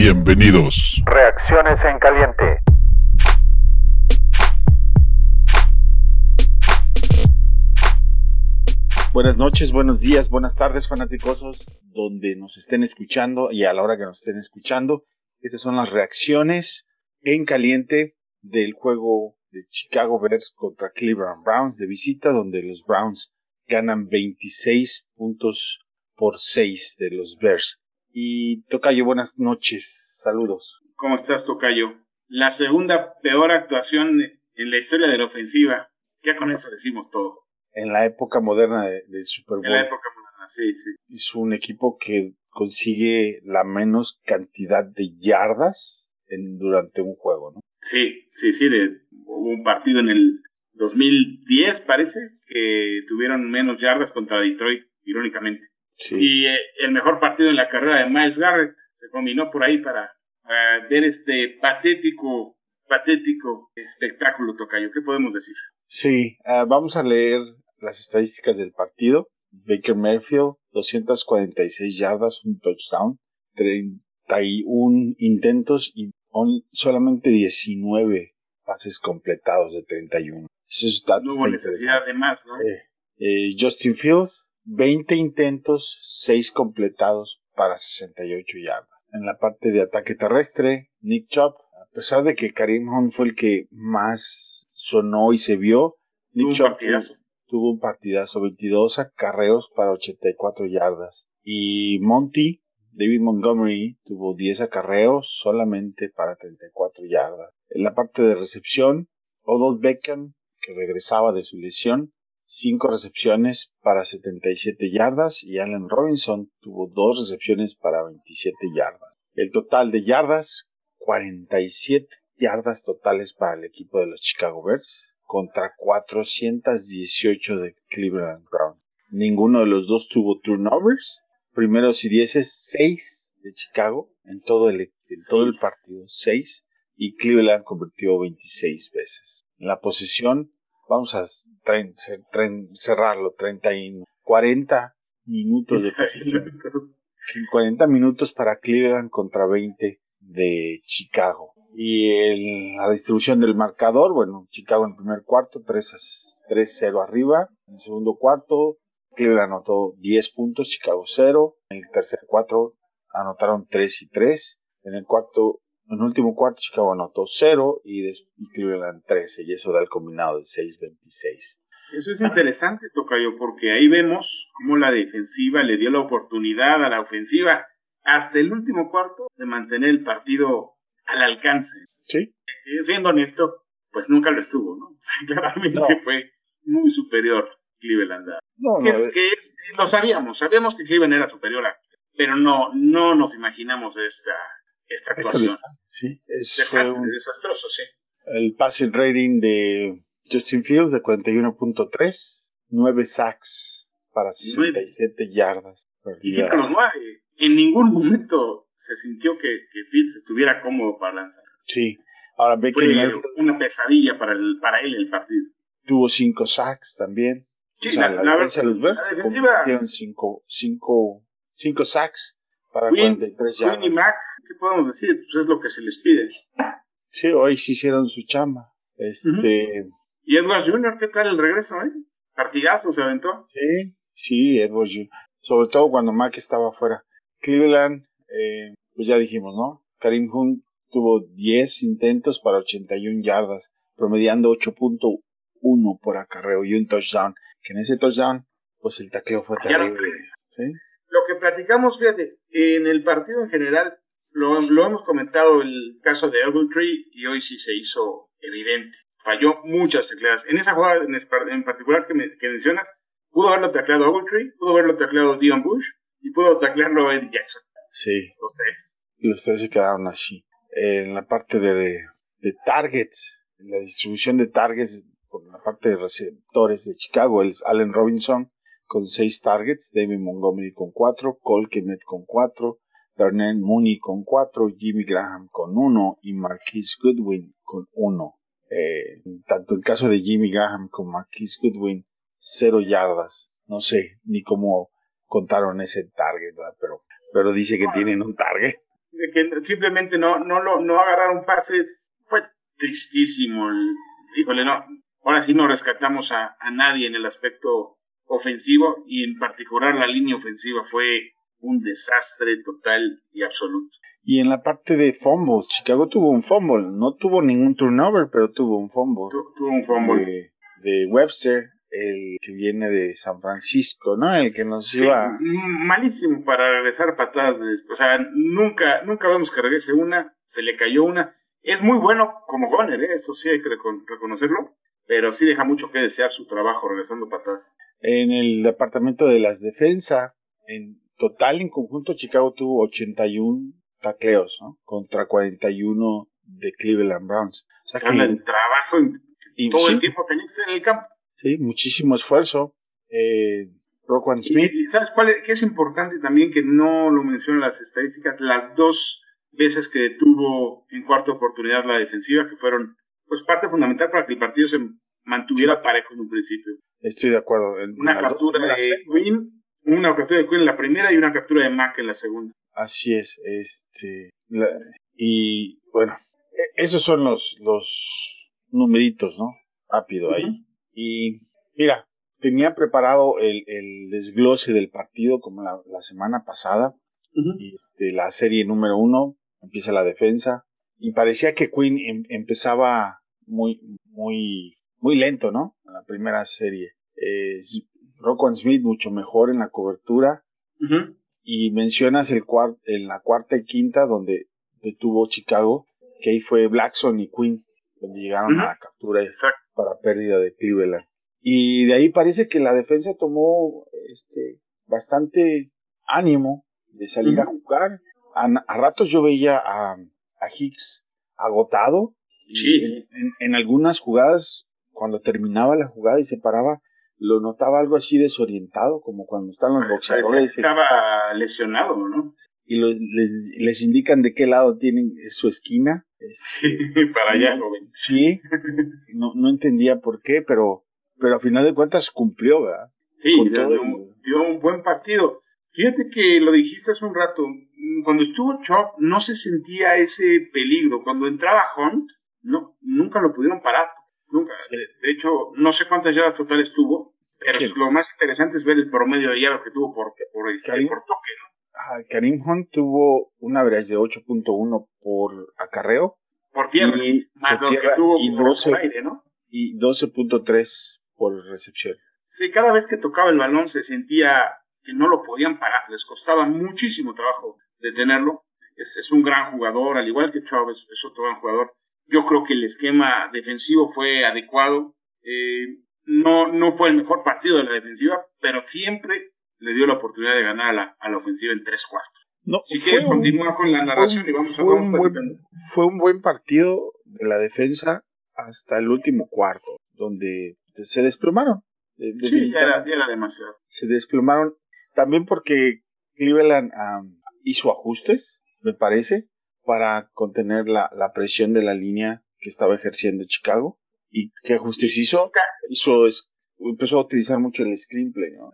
Bienvenidos. Reacciones en caliente. Buenas noches, buenos días, buenas tardes, fanáticosos, donde nos estén escuchando y a la hora que nos estén escuchando. Estas son las reacciones en caliente del juego de Chicago Bears contra Cleveland Browns de visita, donde los Browns ganan 26 puntos por 6 de los Bears. Y Tocayo, buenas noches, saludos. ¿Cómo estás, Tocayo? La segunda peor actuación en la historia de la ofensiva. Ya con eso decimos todo. En la época moderna de- del Super Bowl. En la época moderna, sí, sí. es un equipo que consigue la menos cantidad de yardas en, durante un juego, ¿no? Sí, sí, sí. de- hubo un partido en el 2010, parece, que tuvieron menos yardas contra Detroit, irónicamente. Sí. Y eh, el mejor partido en la carrera de Miles Garrett se combinó por ahí para, para ver este patético, patético espectáculo, Tocayo. ¿Qué podemos decir? Sí, ah, vamos a leer las estadísticas del partido. Baker Mayfield, 246 yardas, un touchdown, 31 intentos y on- solamente 19 pases completados de 31. Esos datos No hubo necesidad de más, ¿no? interesantes. Eh, Justin Fields, 20 intentos, 6 completados para 68 yardas. En la parte de ataque terrestre, Nick Chubb, a pesar de que Karim Hunt fue el que más sonó y se vio, Nick Tuvo un Chubb partidazo. tuvo un partidazo, 22 acarreos para 84 yardas. Y Monty, David Montgomery, tuvo 10 acarreos solamente para 34 yardas. En la parte de recepción, Odell Beckham, que regresaba de su lesión, 5 recepciones para 77 yardas y Allen Robinson tuvo 2 recepciones para 27 yardas. El total de yardas, 47 yardas totales para el equipo de los Chicago Bears contra 418 de Cleveland Browns. Ninguno de los dos tuvo turnovers. Primeros y dieces, 6 de Chicago en todo el, en todo el partido, 6. Y Cleveland convirtió 26 veces. En la posición, vamos a cerrarlo, 30 y 40 minutos de posición. 40 minutos para Cleveland contra 20 de Chicago. Y el- la distribución del marcador, bueno, Chicago en el primer cuarto, 3 a- 3-0 arriba. En el segundo cuarto, Cleveland anotó 10 puntos, Chicago 0. En el tercer cuarto anotaron 3 y 3. En el cuarto, en el último cuarto, Chicago anotó 0 y, y Cleveland 13. Y eso da el combinado de 6-26. Eso es interesante, Tocayo, porque ahí vemos cómo la defensiva le dio la oportunidad a la ofensiva hasta el último cuarto de mantener el partido al alcance. Sí, Y siendo honesto, pues nunca lo estuvo, ¿no? Claramente No. fue muy superior Cleveland. a- no, no, es- que es- lo sabíamos, sabíamos que Cleveland era superior a, pero no, no nos imaginamos esta, esta actuación. sí, es- Desastre, un- desastroso, sí. El passing rating de Justin Fields de 41.3, 9 sacks para 67 yardas Y los nueve. En ningún momento se sintió que, que Fields estuviera cómodo para lanzar. Sí. Ahora Baker Fue Mayfield una pesadilla para, el, para él el partido. tuvo 5 sacks también. Sí, o sea, la- la, la defensa la defensiva- 5 cinco, cinco sacks para Queen, 43 Queen yardas. y Mac, ¿qué podemos decir? Pues es lo que se les pide. Sí, hoy sí hicieron su chamba. Este, Y Edwards Jr., ¿qué tal el regreso, eh? Partidazo se aventó. Sí, sí, Edwards Jr. Sobre todo cuando Mack estaba afuera. Cleveland, eh, pues ya dijimos, ¿no? Karim Hunt tuvo 10 intentos para 81 yardas, promediando 8.1 por acarreo y un touchdown. Que en ese touchdown, pues el tacleo fue terrible. ¿sí? Lo que platicamos, fíjate, en el partido en general, lo, lo hemos comentado el caso de Ogletree y hoy sí se hizo evidente. Falló muchas tecleadas. En esa jugada en, particular que, me- que mencionas, pudo haberlo tacleado Ogletree, pudo haberlo tacleado Dion Bush y pudo taclearlo Eddie Jackson. Sí, Los tres. y los tres se quedaron así. En la parte de, de targets, en la distribución de targets por la parte de receptores de Chicago, es Allen Robinson con 6 targets, David Montgomery con 4, Cole Kemet con 4, Darnell Mooney con 4, Jimmy Graham con 1 y Marquise Goodwin con 1. Eh, tanto en caso de Jimmy Graham como Marquise Goodwin, 0 yardas. No sé ni cómo contaron ese target, ¿verdad? pero pero dice que tienen un target. que simplemente no, no, lo, no agarraron pases, fue tristísimo. híjole, no, ahora sí no rescatamos a, a nadie en el aspecto ofensivo y en particular la línea ofensiva fue un desastre total y absoluto. Y en la parte de fumble, Chicago tuvo un fumble, no tuvo ningún turnover, pero tuvo un fumble. tuvo un fumble. De, Webster, el que viene de San Francisco, ¿no? El que nos iba... Malísimo para regresar patadas. o sea, nunca, nunca vemos que regrese una, se le cayó una. Es muy bueno como Goner, ¿eh? eso sí hay que reconocerlo, pero sí deja mucho que desear su trabajo regresando patadas. En el departamento de las defensas, en total en conjunto Chicago tuvo 81 tacleos, ¿no? Contra 41 de Cleveland Browns. O sea que el trabajo y todo el tiempo tenés en el campo. Sí, muchísimo esfuerzo. Eh, Smith. Y, ¿Sabes cuál es, qué es importante también que no lo mencionan las estadísticas? Las dos veces que detuvo en cuarta oportunidad la defensiva, que fueron pues parte fundamental para que el partido se mantuviera parejo en un principio. Estoy de acuerdo. una captura de Quinn, una captura de Quinn en la primera y una captura de Mack en la segunda. Así es, este, y bueno, e, esos son los, los numeritos, ¿no? Rápido ahí. Y mira, tenía preparado el, el, desglose del partido como la, la semana pasada. y, este, la serie número uno, empieza la defensa. Y parecía que Quinn em, empezaba muy, muy, muy lento, ¿no? En la primera serie. Eh, Smith mucho mejor en la cobertura y mencionas el en la cuarta y quinta donde detuvo Chicago, que ahí fue Blackson y Quinn, donde llegaron a la captura para pérdida de Cleveland. Y de ahí parece que la defensa tomó este bastante ánimo de salir a jugar. A, ratos yo veía a, a Hicks agotado. Sí, en, en, algunas jugadas, cuando terminaba la jugada y se paraba, lo notaba algo así desorientado, como cuando están los boxeadores. Estaba lesionado, ¿no? Y les, les, indican de qué lado tienen su esquina. Sí, para allá, joven. Sí, no, no entendía por qué, pero, pero a final de cuentas cumplió, ¿verdad? Sí, dio, un buen partido. Fíjate que lo dijiste hace un rato, cuando estuvo Chop no se sentía ese peligro. Cuando entraba Hunt, no, nunca lo pudieron parar. Nunca. De hecho, no sé cuántas yardas totales tuvo, pero lo más interesante es ver el promedio de yardas que tuvo por, por, este, toque, ¿no? Karim Hunt tuvo una average de 8.1 por acarreo. Por tierra, y, más los que tuvo y 12, por aire, ¿no? Y 12.3 por recepción. Sí, cada vez que tocaba el balón se sentía que no lo podían parar, les costaba muchísimo trabajo detenerlo. Es, es un gran jugador, al igual que Chávez, es otro gran jugador. Yo creo que el esquema defensivo fue adecuado. Eh, no, no fue el mejor partido de la defensiva, pero siempre le dio la oportunidad de ganar a la, a la ofensiva en tres cuartos. No, si quieres, continúa con la narración y vamos a ver un buen, Fue un buen partido de la defensa hasta el último cuarto, donde se desplomaron. sí, ya era, ya era, demasiado. Se desplomaron también porque Cleveland hizo ajustes, me parece para contener la, la, presión de la línea que estaba ejerciendo Chicago. ¿Y qué ajustes hizo? hizo es, empezó a utilizar mucho el screenplay, ¿no?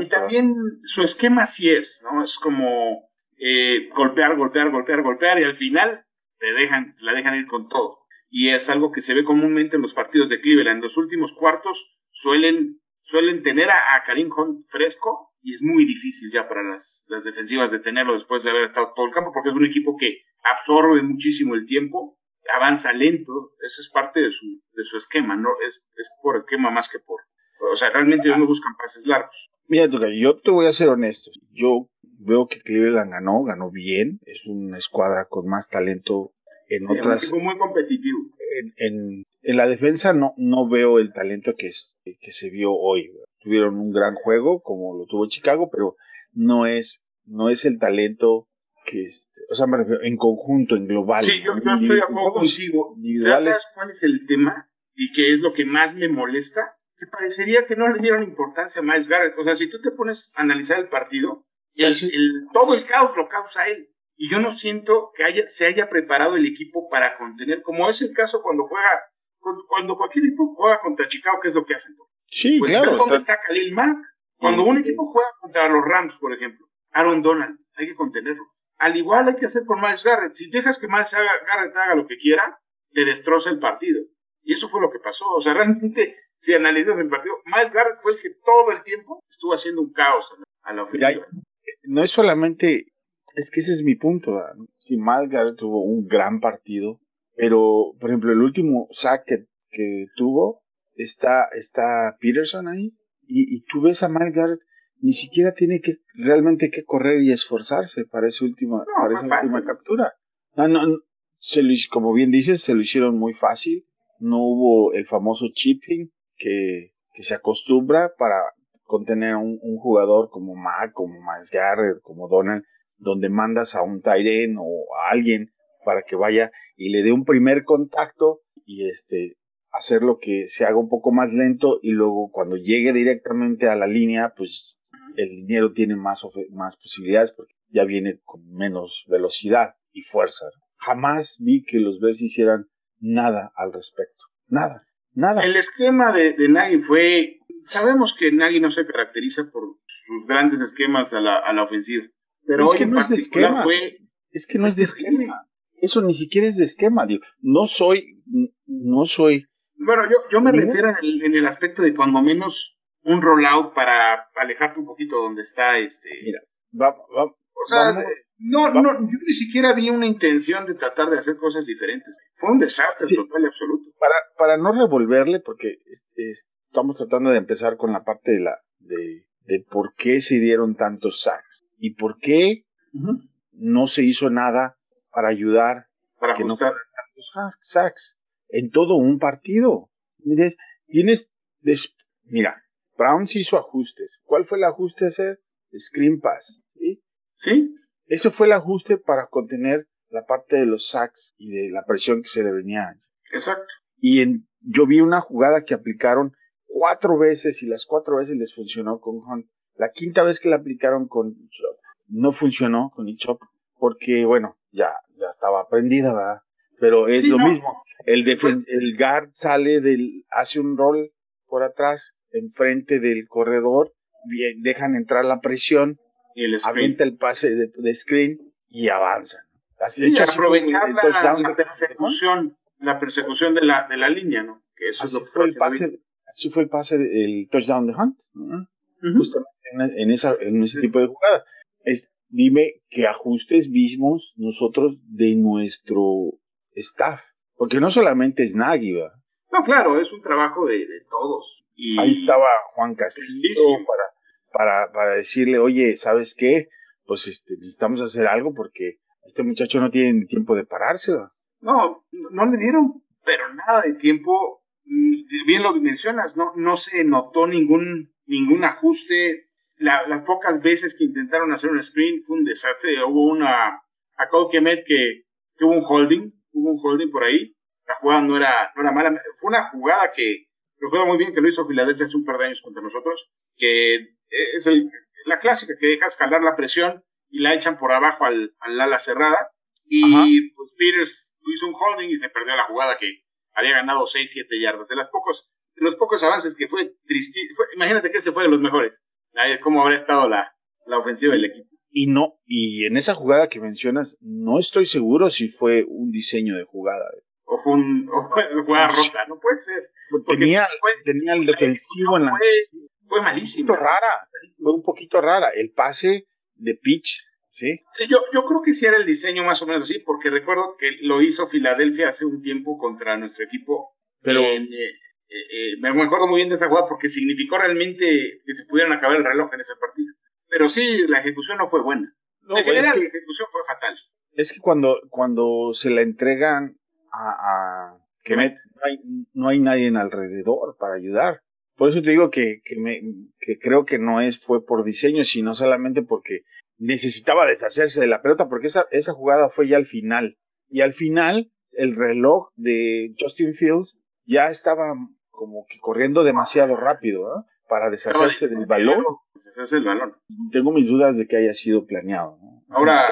y también su esquema sí es, ¿no? Es como eh, golpear, golpear, golpear, golpear y al final te dejan, la dejan ir con todo. Y es algo que se ve comúnmente en los partidos de Cleveland. En los últimos cuartos suelen, suelen tener a, a Karim Hunt fresco y es muy difícil ya para las, las defensivas detenerlo después de haber estado todo el campo porque es un equipo que absorbe muchísimo el tiempo, avanza lento, eso es parte de su, de su esquema, ¿no? Es, es por esquema más que por... O sea, realmente ellos no buscan pases largos. Mira, yo te voy a ser honesto. Yo veo que Cleveland ganó, ganó bien. Es una escuadra con más talento en otras. Un muy competitivo. En, en, en, la defensa no, no veo el talento que, que se vio hoy. Tuvieron un gran juego, como lo tuvo Chicago, pero no es, no es el talento que, este, o sea, me refiero en conjunto, en global. Sí, yo, estoy de acuerdo contigo. ¿Sabes cuál es el tema? Y que es lo que más me molesta. Que parecería que no le dieron importancia a Miles Garrett. O sea, si tú te pones a analizar el partido, el, todo el caos lo causa él. Y yo no siento que haya, se haya preparado el equipo para contener, como es el caso cuando juega, cuando, cualquier equipo juega contra Chicago, que es lo que hacen. Sí, pues claro. ¿Dónde está Khalil Mack? Cuando un equipo juega contra los Rams, por ejemplo, Aaron Donald, hay que contenerlo al igual hay que hacer con Miles Garrett. Si dejas que Miles Garrett haga lo que quiera, te destroza el partido. Y eso fue lo que pasó. O sea, realmente, si analizas el partido, Miles Garrett fue el que todo el tiempo estuvo haciendo un caos a la ofensiva. No es solamente, es que ese es mi punto. Si Miles Garrett tuvo un gran partido, pero, por ejemplo, el último sack que, que tuvo, está, está Peterson ahí, y, y tú ves a Garrett ni siquiera tiene que realmente que correr y esforzarse para esa última, para esa última captura. No, no, se lo, como bien dices, se lo hicieron muy fácil. No hubo el famoso chipping que, que se acostumbra para contener a un, un, jugador como Mac, como Miles Garrett, como Donald, donde mandas a un Tyren o a alguien para que vaya y le dé un primer contacto y este hacer lo que se haga un poco más lento y luego cuando llegue directamente a la línea, pues el dinero tiene más, más posibilidades porque ya viene con menos velocidad y fuerza. Jamás vi que los Bears hicieran nada al respecto. Nada, nada. El esquema de, de Nagy fue, sabemos que Nagy no se caracteriza por sus grandes esquemas a la, a la ofensiva. Pero es que no es de esquema. Fue, es que no es de esquema. Eso ni siquiera es de esquema, digo. No soy, no soy. Bueno, yo, yo me refiero en el, en el aspecto de cuando menos un rollout para alejarte un poquito donde está este. Mira, va, va, o sea, no, no, yo ni siquiera vi una intención de tratar de hacer cosas diferentes. Fue un desastre sí. total y absoluto. Para, para no revolverle, porque es, es, estamos tratando de empezar con la parte de la de, de por qué se dieron tantos sacks y por qué uh -huh. no se hizo nada para ayudar para que ajustar. no tantos sacks en todo un partido. Mires, tienes, des, mira, Browns hizo ajustes. ¿Cuál fue el ajuste a hacer? Screen pass. ¿sí? ¿Sí? Ese fue el ajuste para contener la parte de los sacks y de la presión que se le venía. Exacto. Y en, yo vi una jugada que aplicaron cuatro veces y las cuatro veces les funcionó con Hunt. La quinta vez que la aplicaron con no funcionó con Chop porque, bueno, ya, ya estaba aprendida, ¿verdad? Pero es Sí, lo no. mismo. El, defen- el guard sale del, hace un roll por atrás, enfrente del corredor, bien, dejan entrar la presión, Y el avienta el pase de, de screen y avanzan. Así, Sí, hecho, así fue aprovechar el la, persecución, la persecución de la, de la línea, ¿no? Que eso Así es lo que fue el pase, así fue el pase, de- el touchdown de Hunt, justamente en, en esa, en ese Sí. tipo de jugada. Es, dime qué ajustes vimos nosotros de nuestro staff, porque no solamente es Nagy, ¿verdad? No, claro, es un trabajo de, de todos. Y Ahí estaba Juan Castillo Sí, sí. para, para, para decirle, oye, ¿sabes qué? Pues este, necesitamos hacer algo porque este muchacho no tiene ni tiempo de pararse. ¿verdad? No, no le dieron, pero nada de tiempo. Mm, Bien lo mencionas, no, no se notó ningún, ningún ajuste. La- las pocas veces que intentaron hacer un sprint fue un desastre. Hubo una, a Cole Kemet que, que hubo un holding, hubo un holding por ahí. La jugada no era, no era mala. Fue una jugada que recuerdo muy bien que lo hizo Filadelfia hace un par de años contra nosotros, que es el- la clásica que dejas jalar la presión y la echan por abajo al, al ala cerrada. Y Ajá. pues Peters hizo un holding y se perdió la jugada que había ganado 6, 7 yardas. De, las pocos, de los pocos avances que fue triste, imagínate que ese fue de los mejores. ¿Cómo habrá estado la, la ofensiva del equipo? Y no, y en esa jugada que mencionas, no estoy seguro si fue un diseño de jugada. O fue, un, o fue una jugada rota, no puede ser. Tenía, fue- tenía el defensivo en la, Fue, fue un malísimo. poquito rara, fue un poquito rara. El pase de pitch, ¿sí? Sí, yo, yo creo que sí era el diseño más o menos así, porque recuerdo que lo hizo Filadelfia hace un tiempo contra nuestro equipo. Pero En, eh, eh, eh, me acuerdo muy bien de esa jugada porque significó realmente que se pudieran acabar el reloj en ese partido. Pero sí, la ejecución no fue buena. no, en es general, que- la ejecución fue fatal. Es que cuando, cuando se la entregan a, a Kemet, no hay, no hay nadie en alrededor para ayudar. Por eso te digo que, que, me, que creo que no es fue por diseño, sino solamente porque necesitaba deshacerse de la pelota, porque esa, esa jugada fue ya al final. Y al final, el reloj de Justin Fields ya estaba como que corriendo demasiado rápido ¿ah? Para deshacerse del balón. Deshacerse del balón. Tengo mis dudas de que haya sido planeado. ¿no? Ahora,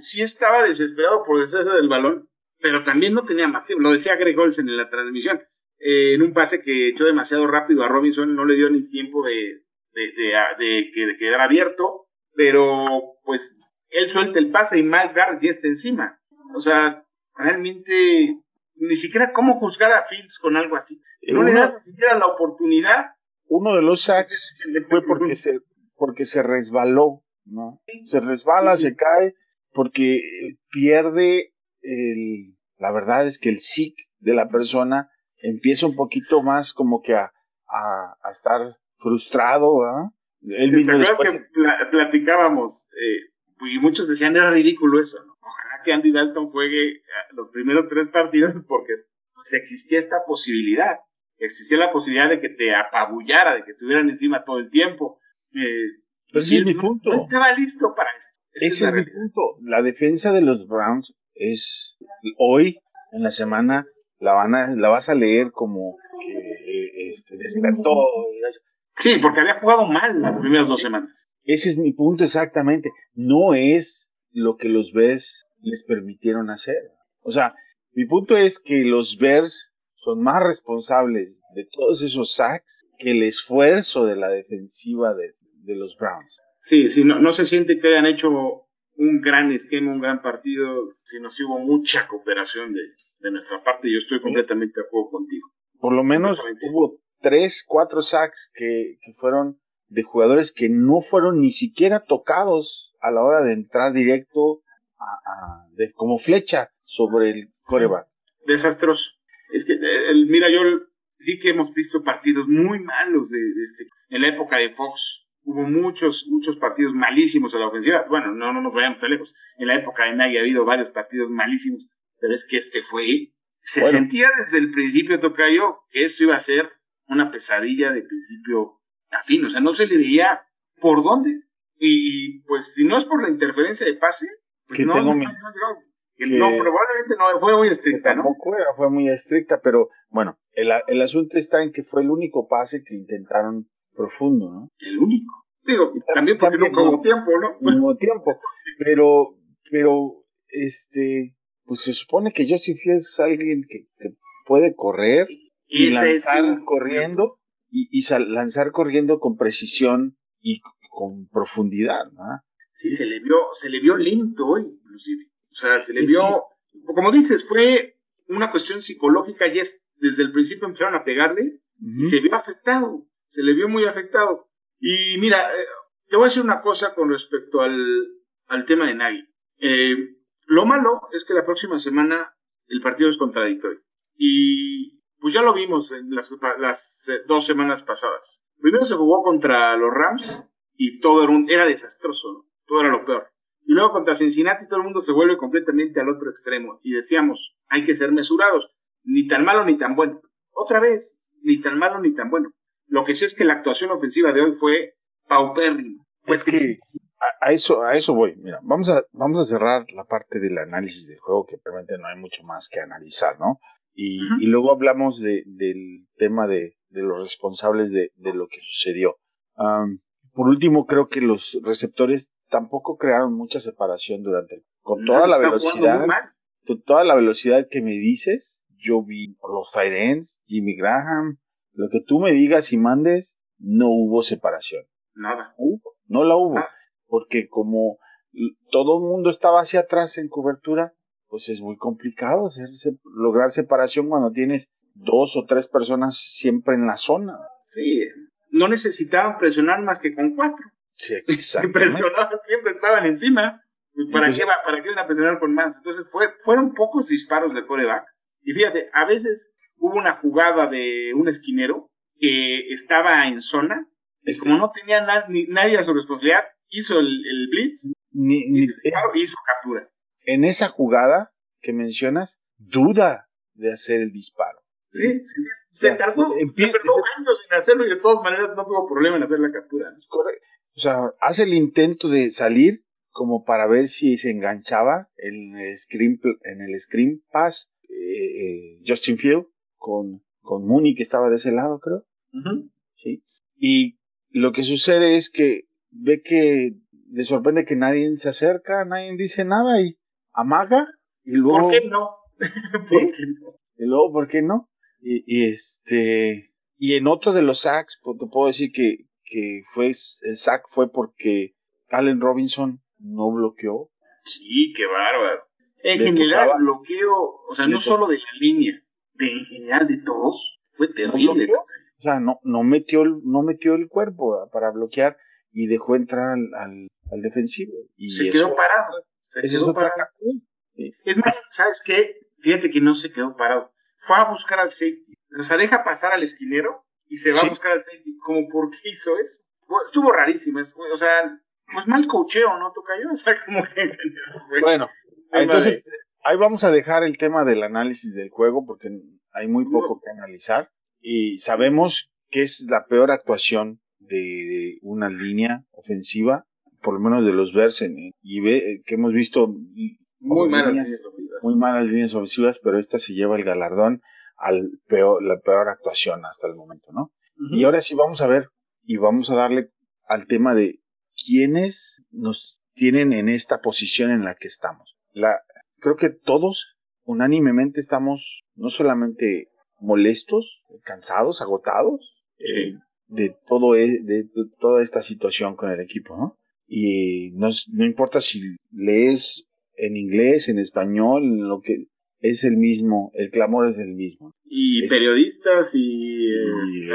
sí estaba desesperado por deshacerse del balón, pero también no tenía más tiempo. Lo decía Greg Olsen en la transmisión. Eh, en un pase que echó demasiado rápido a Robinson, no le dio ni tiempo de, de, de, de, que- de quedar abierto, pero pues él suelta el pase y Miles Garrett ya está encima. O sea, realmente ni siquiera cómo juzgar a Fields con algo así. No le da ni siquiera la oportunidad. Uno de los sacks fue porque se, porque se resbaló, ¿no? Se resbala, se cae, porque pierde el, la verdad es que el SIC de la persona empieza un poquito más como que a, a, a estar frustrado, ¿verdad? Él mismo después... que platicábamos? Eh, y muchos decían era ridículo eso, ¿no? Ojalá que Andy Dalton juegue eh, los primeros tres partidos porque pues, existía esta posibilidad. Existía la posibilidad de que te apabullara, de que estuvieran encima todo el tiempo. Eh, Pero sí es mi punto. No estaba listo para esto. Ese es, mi punto. La defensa de los Browns es hoy, en la semana, la, van a, la vas a leer como que eh, este, despertó. Sí, porque había jugado mal las primeras dos semanas. Ese es mi punto exactamente. No es lo que los Bears les permitieron hacer. O sea, mi punto es que los Bears son más responsables de todos esos sacks que el esfuerzo de la defensiva de, de los Browns. Sí, sí, no, no se siente que hayan hecho un gran esquema, un gran partido, sino si hubo mucha cooperación de, de nuestra parte. Yo estoy completamente de acuerdo contigo. Por lo menos hubo tres, cuatro sacks que, que fueron de jugadores que no fueron ni siquiera tocados a la hora de entrar directo a, de, como flecha sobre el coreback. Desastroso. Es que, el, mira, yo sí que hemos visto partidos muy malos de, este, en la época de Fox. Hubo muchos, muchos partidos malísimos a la ofensiva. Bueno, no, no nos vayamos tan lejos. En la época de Nagy ha habido varios partidos malísimos, pero es que este fue. Se sentía desde el principio, Tocayo, que esto iba a ser una pesadilla de principio afín, o sea, no se le veía por dónde. Y pues si no es por la interferencia de pase, pues no, no, probablemente no fue muy estricta, ¿no? Tampoco era, fue muy estricta, pero bueno, el, el asunto está en que fue el único pase que intentaron profundo, ¿no? El único. Digo, también porque no hubo tiempo, ¿no? No hubo tiempo, pero, pero, este, pues se supone que Joseph Fields es alguien que, que puede correr y lanzar corriendo y, lanzar corriendo con precisión y con profundidad, ¿no? Sí, se le vio, se le vio lento hoy, inclusive. O sea, se le vio, como dices, fue una cuestión psicológica y es, desde el principio empezaron a pegarle y se vio afectado, se le vio muy afectado. Y mira, eh, te voy a decir una cosa con respecto al, al tema de Nagy. Eh, lo malo es que la próxima semana el partido es contradictorio. Y pues ya lo vimos en las, eh, dos semanas pasadas. Primero se jugó contra los Rams y todo era, desastroso, todo era lo peor. Y luego contra Cincinnati todo el mundo se vuelve completamente al otro extremo y decíamos, hay que ser mesurados, ni tan malo ni tan bueno. Otra vez, ni tan malo ni tan bueno. Lo que sí es que la actuación ofensiva de hoy fue paupérrima. Pues que a, eso a eso voy. Mira, vamos a vamos a cerrar la parte del análisis del juego que realmente no hay mucho más que analizar, ¿no? Y, y luego hablamos de, del tema de, de los responsables de, de, lo que sucedió. por último, creo que los receptores tampoco crearon mucha separación durante el, con toda la velocidad, con toda la velocidad que me dices, yo vi los Tyrants, Jimmy Graham, lo que tú me digas y mandes, no hubo separación. Nada. No la hubo. Porque como todo el mundo estaba hacia atrás en cobertura, pues es muy complicado lograr separación cuando tienes dos o tres personas siempre en la zona. Sí, no necesitaban presionar más que con cuatro. Sí, presionaban, siempre estaban encima. ¿para, qué ¿Para qué iban a presionar con más? Entonces fue, fueron pocos disparos de coreback. Y fíjate, a veces hubo una jugada de un esquinero que estaba en zona, y este como no tenía nadie a su responsabilidad, hizo el, blitz ni, y, hizo captura en esa jugada que mencionas, duda de hacer el disparo. Sí, sí. Se tardó, años en hacerlo y de todas maneras no tuvo problema en hacer la captura. Correcto. O sea, hace el intento de salir como para ver si se enganchaba en el screen, en el screen pass eh, eh, Justin Field con, con Mooney que estaba de ese lado, creo. ¿Sí? Y lo que sucede es que ve que le sorprende que nadie se acerca, nadie dice nada y amaga y luego... ¿Por qué no? ¿Por qué no? Y luego, ¿por qué no? Y, este... Y en otro de los sacks, pues, te puedo decir que, que fue, el sack fue porque Allen Robinson no bloqueó Sí, qué bárbaro. En general, bloqueo, o sea, no solo de la línea, de en general de todos, fue terrible. o sea, no, no, metió, el, no metió el cuerpo para bloquear y dejó entrar al, al, defensivo. Y se quedó parado. Se quedó parado. Es más, ¿sabes qué? Fíjate que no se quedó parado. Fue a buscar al safety. O sea, deja pasar al esquinero y se va a buscar al safety. Como, ¿por qué hizo eso? Estuvo rarísimo. O sea, pues mal cocheo, ¿no, Tocayo? O sea, como que... Bueno, entonces, ahí vamos a dejar el tema del análisis del juego porque hay muy poco que analizar. Y sabemos que es la peor actuación de una línea ofensiva, por lo menos de los Bears, y ve, que hemos visto muy malas líneas, muy malas líneas ofensivas, pero esta se lleva el galardón al peor, la peor actuación hasta el momento, ¿no? Y ahora sí vamos a ver y vamos a darle al tema de quiénes nos tienen en esta posición en la que estamos. La, creo que todos unánimemente estamos no solamente molestos, cansados, agotados eh, de todo e, de, toda esta situación con el equipo, ¿no? Y no, no importa si lees en inglés, en español, lo que es el mismo, el clamor es el mismo. Y periodistas y, este,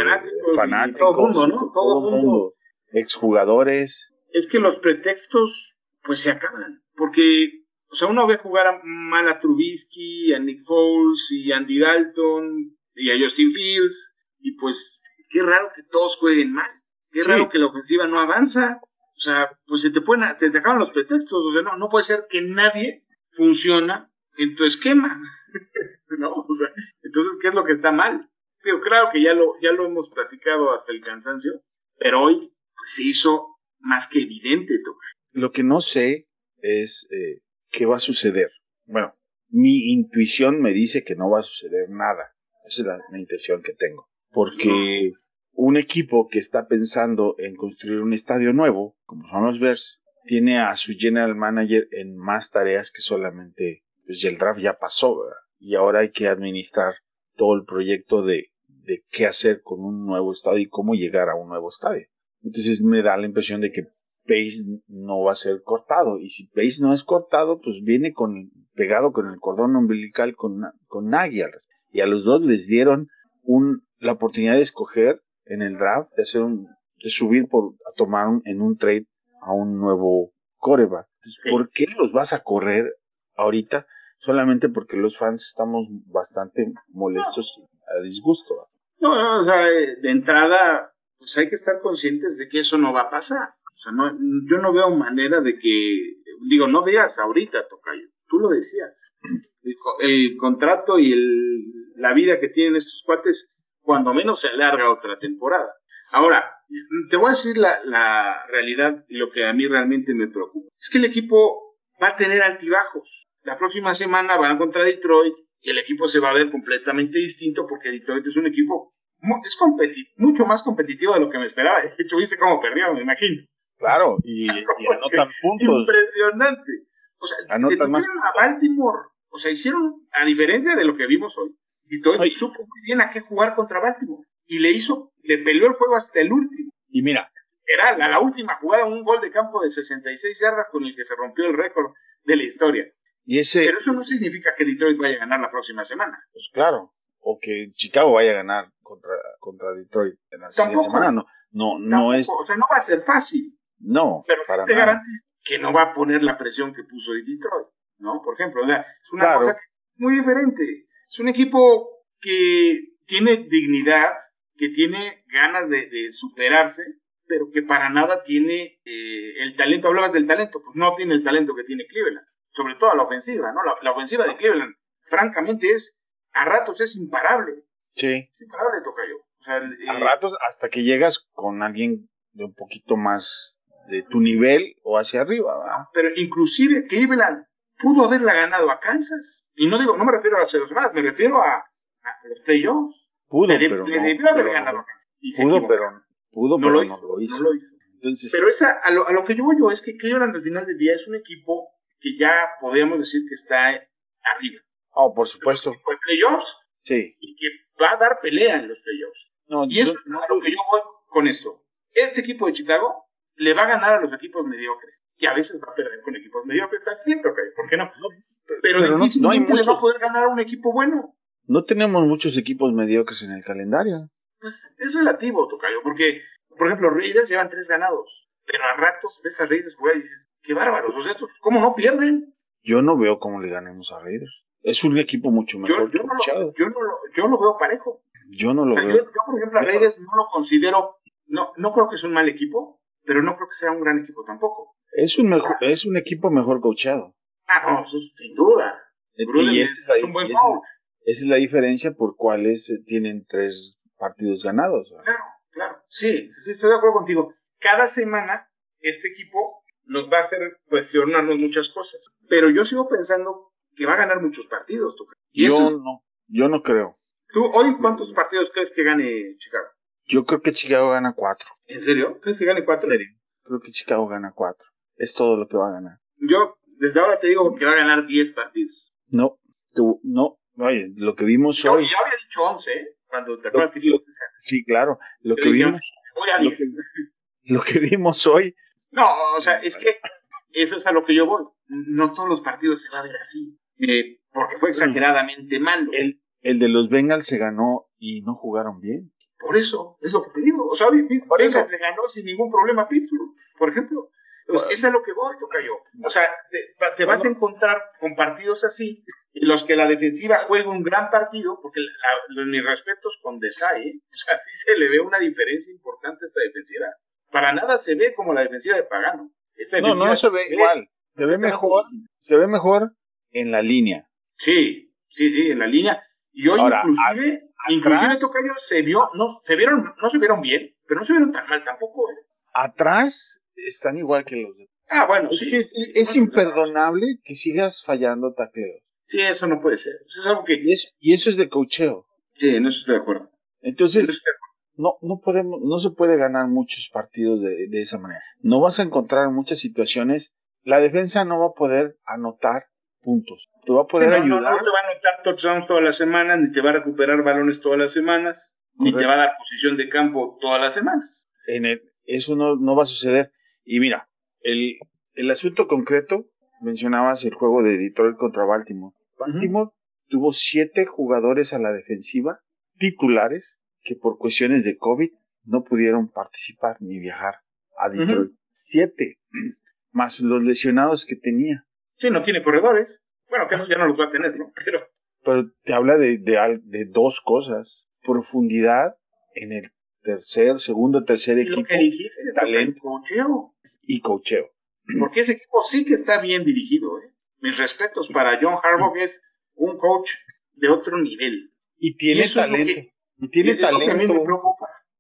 fanáticos, todo mundo, ¿no? Todo, mundo. Exjugadores. Es que los pretextos, pues se acaban. Porque, o sea, uno ve jugar mal a Trubisky, a Nick Foles y a Andy Dalton y a Justin Fields. Y pues, qué raro que todos jueguen mal. Qué raro que la ofensiva no avanza. O sea, pues se te pueden, te, acaban los pretextos. O sea, no, no puede ser que nadie funciona en tu esquema. ¿No? Entonces, ¿qué es lo que está mal? Pero claro que ya lo, ya lo hemos platicado hasta el cansancio, pero hoy se hizo más que evidente. Lo que no sé es eh, qué va a suceder. Bueno, mi intuición me dice que no va a suceder nada. Esa es la, la intención que tengo. Porque un equipo que está pensando en construir un estadio nuevo, como son los Bears, tiene a su general manager en más tareas que solamente, pues el draft ya pasó, ¿verdad? y ahora hay que administrar todo el proyecto de, de qué hacer con un nuevo estadio y cómo llegar a un nuevo estadio. Entonces me da la impresión de que Pace no va a ser cortado. Y si Pace no es cortado, pues viene con, pegado con el cordón umbilical con, con Nagy. Y a los dos les dieron un, la oportunidad de escoger en el draft, de hacer un, de subir por, a tomar en un trade a un nuevo coreback. ¿por qué los vas a correr ahorita? Solamente porque los fans estamos bastante molestos a disgusto. No, no, o sea, de entrada, pues hay que estar conscientes de que eso no va a pasar. O sea, no, yo no veo manera de que, digo, no veas ahorita, Tocayo, tú lo decías. El, contrato y el, la vida que tienen estos cuates cuando menos se alarga otra temporada. Ahora, te voy a decir la, la realidad y lo que a mí realmente me preocupa. Es que el equipo va a tener altibajos. La próxima semana van contra Detroit y el equipo se va a ver completamente distinto porque Detroit es un equipo es mucho más competitivo de lo que me esperaba. De hecho, viste cómo perdió, me imagino. Claro, y, anotan puntos. Impresionante. O sea, anotan más... a Baltimore. O sea, hicieron, a diferencia de lo que vimos hoy, Detroit supo muy bien a qué jugar contra Baltimore. Y le hizo, le peleó el juego hasta el último. Y mira. Era la, última jugada, un gol de campo de 66 yardas con el que se rompió el récord de la historia. Y ese... Pero eso no significa que Detroit vaya a ganar la próxima semana. Pues claro. O que Chicago vaya a ganar contra, contra Detroit en la siguiente semana. No, no, no es. O sea, no va a ser fácil. No, pero para te garantizo que no va a poner la presión que puso Detroit. ¿No? Por ejemplo, es una cosa muy diferente. Es un equipo que tiene dignidad, que tiene ganas de, superarse, pero que para nada tiene eh, el talento. Hablabas del talento, pues no tiene el talento que tiene Cleveland, sobre todo la ofensiva, ¿no? La, ofensiva de Cleveland, francamente, es a ratos es imparable. Sí. imparable, Tocayo. O sea, a eh, ratos hasta que llegas con alguien de un poquito más de tu nivel o hacia arriba, ¿verdad? Pero inclusive Cleveland pudo haberla ganado a Kansas. Y no digo, no me refiero a hace dos semanas, me refiero a, los playoffs. Pudo, pero le debió haber ganado a pudo, pero, pudo, no, pero lo hizo, no lo hizo. No lo hizo. Entonces, pero esa, a, lo, a lo que yo voy yo es que Cleveland al final del día es un equipo que ya podríamos decir que está arriba. Oh, por supuesto. de playoffs. Sí. Y que va a dar pelea en los playoffs. No, y eso es a lo que yo voy con esto. Este equipo de Chicago le va a ganar a los equipos mediocres. y a veces va a perder con equipos mediocres también, Tocayo, ¿por qué no? pero, pero no- difícilmente no hay le va a poder ganar a un equipo bueno. No tenemos muchos equipos mediocres en el calendario. Pues es relativo, Tocayo, porque, por ejemplo, Raiders llevan tres ganados, pero a ratos ves a Raiders jugar y dices, qué bárbaros, o sea, ¿cómo no pierden? Yo no veo cómo le ganemos a Raiders. Es un equipo mucho Yo, mejor yo, no coachado. lo, yo, no lo, yo lo veo parejo. Yo no lo O sea, yo, veo. yo, por ejemplo, a Raiders no lo considero, no, no creo que es un mal equipo, pero no creo que sea un gran equipo tampoco. Es un mejor, es un equipo mejor coachado. Ah, no, eso es sin duda. Y es, un buen coach. Esa es la diferencia por cuales eh, tienen tres partidos ganados. Claro, claro. Sí, sí, estoy de acuerdo contigo. Cada semana este equipo nos va a hacer cuestionarnos muchas cosas. Pero yo sigo pensando que va a ganar muchos partidos. Y Yo eso, no, yo no creo. ¿Tú hoy cuántos partidos crees que gane Chicago? Yo creo que Chicago gana cuatro. ¿En serio? ¿Crees que gane cuatro? Creo que Chicago gana cuatro. Es todo lo que va a ganar. Yo desde ahora te digo que va a ganar 10 partidos. No, tú, no. Oye, lo que vimos Yo, hoy. yo había dicho 11, ¿eh? Cuando te acuerdas que hicimos esa. Sí, claro. Lo que vimos, lo 10. que- lo que vimos hoy. No, o sea, es que eso es a lo que yo voy. No todos los partidos se va a ver así. eh, porque fue exageradamente malo. El, el de los Bengals se ganó y no jugaron bien. Por eso, es lo que te digo. O sea. Bengals le ganó sin ningún problema a Pittsburgh, por ejemplo. Pues eso es a lo que voy, Tocayo. O sea, te, va- te vas a encontrar con partidos así, en los que la defensiva juega un gran partido, porque la- la- mis respetos con Desai, ¿eh? o sea, sí se le ve una diferencia importante a esta defensiva. Para nada se ve como la defensiva de Pagano. Esta No, no se ve igual. Se ve mejor, se ve mejor en la línea. Sí, sí, sí, en la línea. Y hoy Ahora, inclusive, a- inclusive Tocayo se vio, no, se vieron, no se vieron bien, pero no se vieron tan mal tampoco, ¿eh? Atrás están igual que los de. Ah, bueno, Es sí. que es, es Bueno, imperdonable que sigas fallando tacleos. Sí, eso no puede ser. Eso es algo que. Y eso, y eso es de cocheo. Sí, eso estoy de acuerdo. Entonces, estoy de acuerdo. No, no podemos, no se puede ganar muchos partidos de, de esa manera. No vas a encontrar muchas situaciones. La defensa no va a poder anotar puntos. Te va a poder Sí, no, no, ayudar. no te va a anotar touchdowns todas las semanas, ni te va a recuperar balones todas las semanas, ni te va a dar posición de campo todas las semanas. en el- eso no, no va a suceder. Y mira, el, el asunto concreto, mencionabas el juego de Detroit contra Baltimore. Baltimore tuvo siete jugadores a la defensiva titulares que por cuestiones de COVID no pudieron participar ni viajar a Detroit. Siete, más los lesionados que tenía. Sí, no tiene corredores. Bueno, que eso ya no los va a tener, ¿no? Pero Pero te habla de, de, dos cosas. Profundidad en el tercer, segundo, tercer y equipo lo que dijiste, talento. cocheo. y cocheo. Porque ese equipo sí que está bien dirigido, ¿eh? Mis respetos para John Harbaugh, es un coach de otro nivel. Y tiene Y es talento. que- y tiene talento.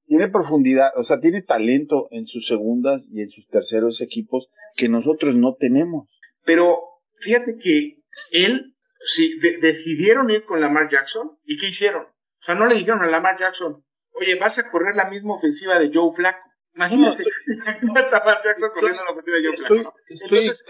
Tiene profundidad. O sea, tiene talento en sus segundas y en sus terceros equipos que nosotros no tenemos. Pero fíjate que él, si de- decidieron ir con Lamar Jackson, ¿y qué hicieron? O sea, no le dijeron a Lamar Jackson, oye, vas a correr la misma ofensiva de Joe Flacco. Imagínate, a Lamar Jackson corriendo la ofensiva de Joe Flacco. ¿no? estoy Entonces,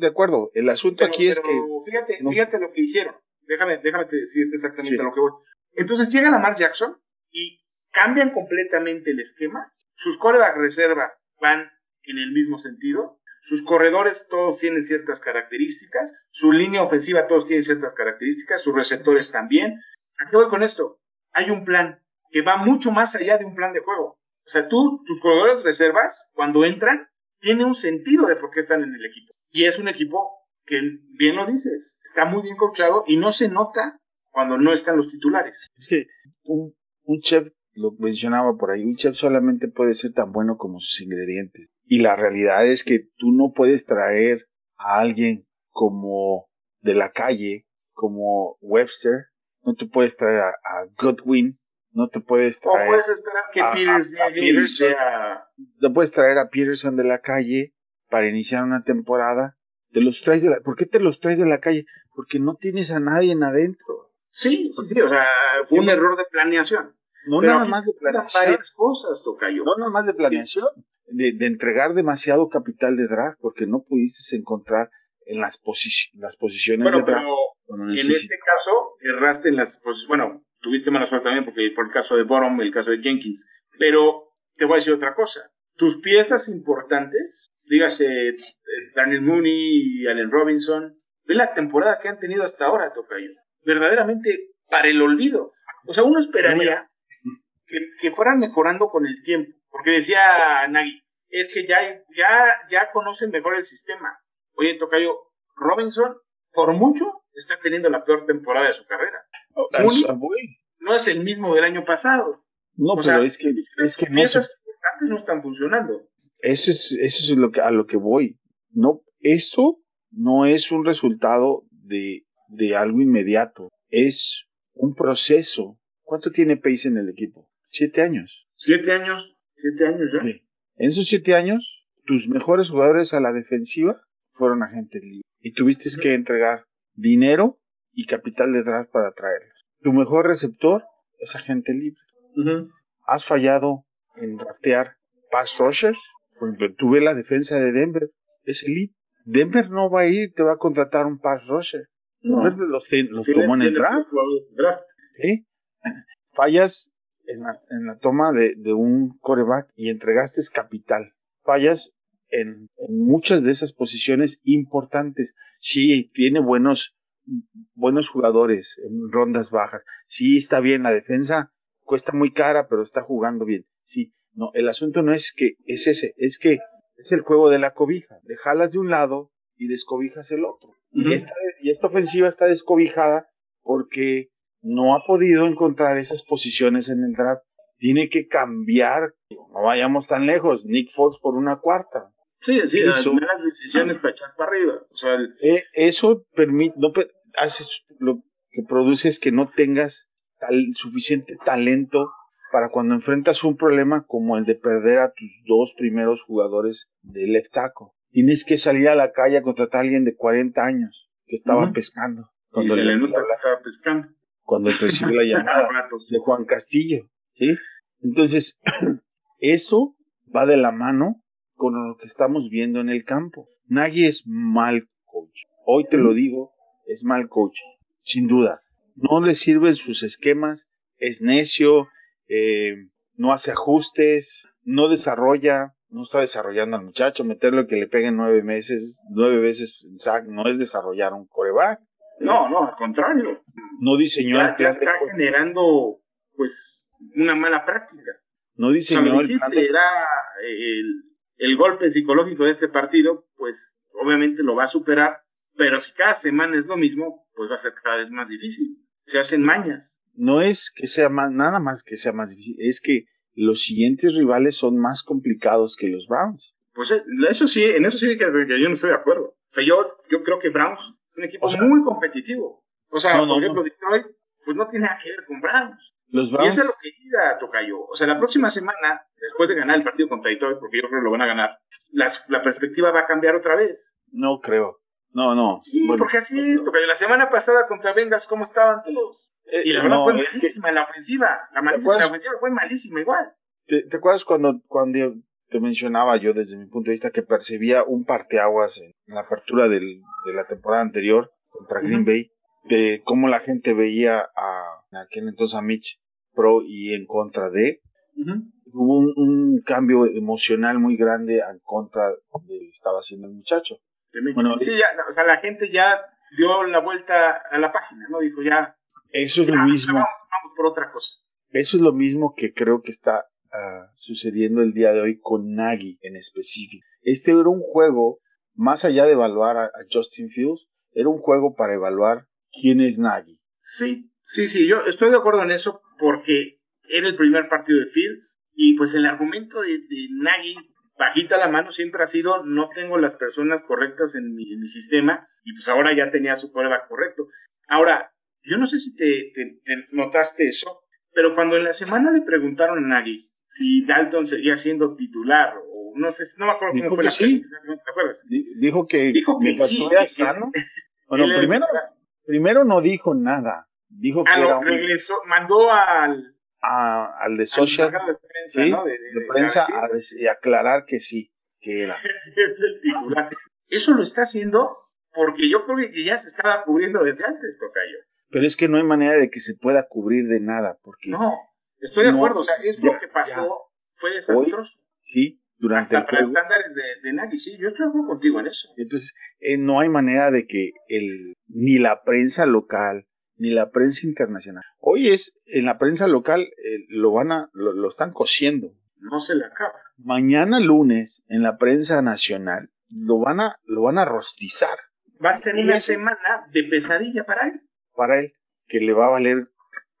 de acuerdo. El asunto pero, aquí es que fíjate, no- fíjate lo que hicieron. Déjame, déjame te decirte exactamente Sí. a lo que voy. Entonces llega Lamar Jackson y cambian completamente el esquema. Sus coreback reserva van en el mismo sentido. Sus corredores todos tienen ciertas características. Su línea ofensiva todos tienen ciertas características. Sus receptores también. ¿A qué voy con esto? Hay un plan que va mucho más allá de un plan de juego. O sea, tú, tus corredores reservas, cuando entran, tiene un sentido de por qué están en el equipo. Y es un equipo que, bien lo dices, está muy bien coachado y no se nota cuando no están los titulares. es que un, un chef, lo mencionaba por ahí, un chef solamente puede ser tan bueno como sus ingredientes. Y la realidad es que tú no puedes traer a alguien como de la calle, como Webster, no te puedes traer a, a Godwin, no te puedes O traer, puedes esperar que a- Peters Peterson. sea... no puedes traer a Peterson de la calle para iniciar una temporada. Te los traes de la, ¿por qué te los traes de la calle? Porque no tienes a nadie en adentro. Sí, sí, sí, o sea, fue un error de planeación. No Pero nada más de planeación. varias cosas, Tocayo. No nada más de planeación. De, de entregar demasiado capital de draft porque no pudiste encontrar en las, posi- las posiciones Bueno, de draft. pero en este caso erraste en las... Pues, bueno, tuviste mala suerte también porque por el caso de Borom, el caso de Jenkins. Pero te voy a decir otra cosa. Tus piezas importantes dígase eh, Daniel Mooney y Allen Robinson, ve la temporada que han tenido hasta ahora, Tocayo. Verdaderamente para el olvido. O sea, uno esperaría que, que fueran mejorando con el tiempo, porque decía Nagy, es que ya, ya, ya conocen mejor el sistema. Oye, Tocayo, Robinson, por mucho, está teniendo la peor temporada de su carrera. Oh, Mooney no es el mismo del año pasado. No, O pero sea, es que, es que no se no están funcionando. Eso es, eso es lo que, a lo que voy. No, esto no es un resultado de, de algo inmediato. Es un proceso. ¿Cuánto tiene Pace en el equipo? Siete años. Siete años, siete años ya. Sí. En esos siete años, tus mejores jugadores a la defensiva fueron agentes libres. Y tuviste que entregar dinero y capital de draft para traerlos. Tu mejor receptor es agente libre. Has fallado en draftear pass rushers. Por ejemplo, tuve la defensa de Denver. Es elite. Denver no va a ir, te va a contratar un pass rusher. No. Los, los Tiene- tomó en el draft. ¿sí? Fallas en la, en la toma de, de un coreback y entregaste capital. Fallas en, en muchas de esas posiciones importantes. Sí, tiene buenos, buenos jugadores en rondas bajas. Sí, está bien la defensa, cuesta muy cara, pero está jugando bien. Sí, no, el asunto no es que es ese, es que es el juego de la cobija. Le jalas de un lado y descobijas el otro. Y esta, y esta ofensiva está descobijada porque no ha podido encontrar esas posiciones en el draft. Tiene que cambiar. No vayamos tan lejos. Nick Fox por una cuarta. Sí, sí, Eso- las decisiones para echar para arriba. O sea, el- Eh, eso permite, no lo que produce es que no tengas tal- suficiente talento para cuando enfrentas un problema como el de perder a tus dos primeros jugadores de left tackle. Tienes que salir a la calle a contratar a alguien de 40 años que estaba pescando. y Cuando, se le- nota que estaba pescando. cuando recibió la llamada. De Juan Castillo, ¿sí? Entonces, esto va de la mano con lo que estamos viendo en el campo. Nagy es mal coach. Hoy te lo digo, es mal coach, sin duda. No le sirven sus esquemas, es necio, eh, no hace ajustes, no desarrolla, no está desarrollando al muchacho, meterlo que le peguen nueve meses, nueve veces en sack, no es desarrollar un coreback. No, no, al contrario. No diseñó el Ya, ya plan está generando, pues, una mala práctica. No O sea, diseñó el plan de era el, el golpe psicológico de este partido, pues, obviamente lo va a superar, pero si cada semana es lo mismo, pues va a ser cada vez más difícil. Se hacen mañas. no es que sea más, nada más que sea más difícil, es que los siguientes rivales son más complicados que los Browns. Pues eh, eso sí, en eso sí que, que yo no estoy de acuerdo. O sea, yo, yo creo que Browns es un equipo O sea- muy competitivo. O sea, No, no, por ejemplo, no. Detroit, pues no tiene nada que ver con Browns. Los Y Browns, eso es lo que diga Tocayo. O sea, la próxima semana, después de ganar el partido contra Detroit, porque yo creo que lo van a ganar, las- la perspectiva va a cambiar otra vez. no creo. No, no. Sí, Bueno, porque así es, Tocayo. La semana pasada contra Vengas, ¿cómo estaban todos? Eh, Y la verdad no, fue es que- malísima la ofensiva. La, malísima- la ofensiva fue malísima igual. ¿te, te acuerdas cuando, cuando te mencionaba yo desde mi punto de vista que percibía un parteaguas en la apertura del- de la temporada anterior contra Green Ujú. Bay? De cómo la gente veía a, en aquel entonces a Mitch pro y en contra de. hubo un, un cambio emocional muy grande en contra de estaba haciendo el muchacho. Bueno, sí, ya, o sea, la gente ya dio la vuelta a la página, ¿no? Dijo ya, Eso es lo mismo, vamos, vamos por otra cosa. eso es lo mismo que creo que está ah, sucediendo el día de hoy con Nagy en específico. Este era un juego, más allá de evaluar a, a Justin Fields, era un juego para evaluar quién es Nagy. Sí, sí, sí, yo estoy de acuerdo en eso porque era el primer partido de Fields y pues el argumento de, de Nagy, bajita la mano, siempre ha sido no tengo las personas correctas en mi, en mi sistema y pues ahora ya tenía su prueba correcto. Ahora, yo no sé si te, te- te notaste eso, pero cuando en la semana le preguntaron a Nagy si Dalton seguía siendo titular o no sé, no me acuerdo Dijo cómo fue que la sí. pregunta, ¿te acuerdas? Di- Dijo que Dijo que mientras sí, estuviera que- sano. Bueno, primero, primero no dijo nada. Dijo que Ah, era no, un- regresó, mandó al, a- al de al social de prensa, ¿sí? ¿no? de, prensa a y aclarar que sí, que era. Es el titular. Eso lo está haciendo porque yo creo que ya se estaba cubriendo desde antes, Tocayo. Pero es que no hay manera de que se pueda cubrir de nada, porque No, estoy de No, acuerdo. O sea, esto ya, que pasó ya. fue desastroso. sí, durante Hasta el para juego. estándares de, de Nagy, sí, yo estoy de acuerdo contigo en eso. Entonces, eh, no hay manera de que el, ni la prensa local, ni la prensa internacional. Hoy es, en la prensa local, eh, lo van a, lo, lo están cosiendo. No se le acaba. Mañana lunes, en la prensa nacional, lo van a, lo van a rostizar Va a ser ¿Y una eso? semana de pesadilla para él. Para él, que le va a valer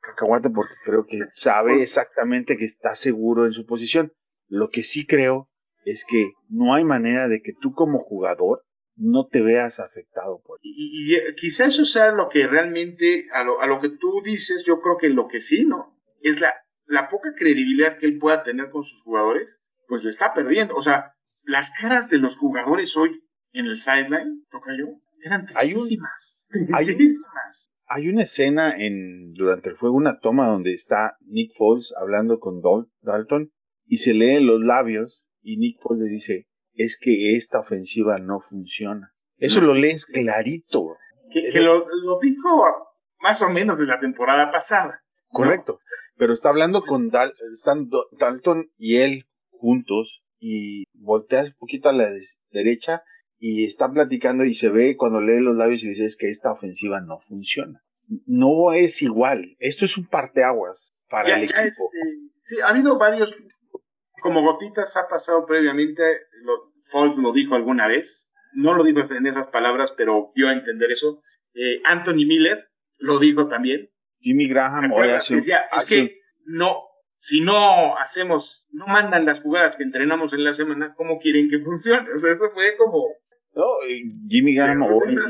cacahuate porque creo que sabe Pues- exactamente que está seguro en su posición. Lo que sí creo es que no hay manera de que tú como jugador no te veas afectado por Y, y- y quizá eso sea lo que realmente, a lo, a lo que tú dices, yo creo que lo que sí, ¿no? Es la, la poca credibilidad que él pueda tener con sus jugadores, pues le está perdiendo. O sea, las caras de los jugadores hoy en el sideline, toca yo, eran tristísimas. hay un- tristísimas. Hay una escena en durante el juego, una toma donde está Nick Foles hablando con Dal- Dalton y se leen los labios y Nick Foles le dice, es que esta ofensiva no funciona. Eso lo lees clarito. Que, que lo, lo dijo más o menos de la temporada pasada. Correcto. Pero está hablando con Dal están Dalton y él juntos y volteas un poquito a la derecha y están platicando y se ve cuando lee los labios y dice es que esta ofensiva no funciona. No es igual. Esto es un parteaguas para Ya- el equipo. este, sí, ha habido varios, como gotitas ha pasado previamente, lo, Foles lo dijo alguna vez, no lo dijo en esas palabras, pero dio a entender eso. Eh, Anthony Miller lo dijo también. Jimmy ¿Te Graham hoy hace Decía, es hace que no, si no hacemos, no mandan las jugadas que entrenamos en la semana, ¿cómo quieren que funcione? O sea, eso fue como, No, eh, Jimmy Graham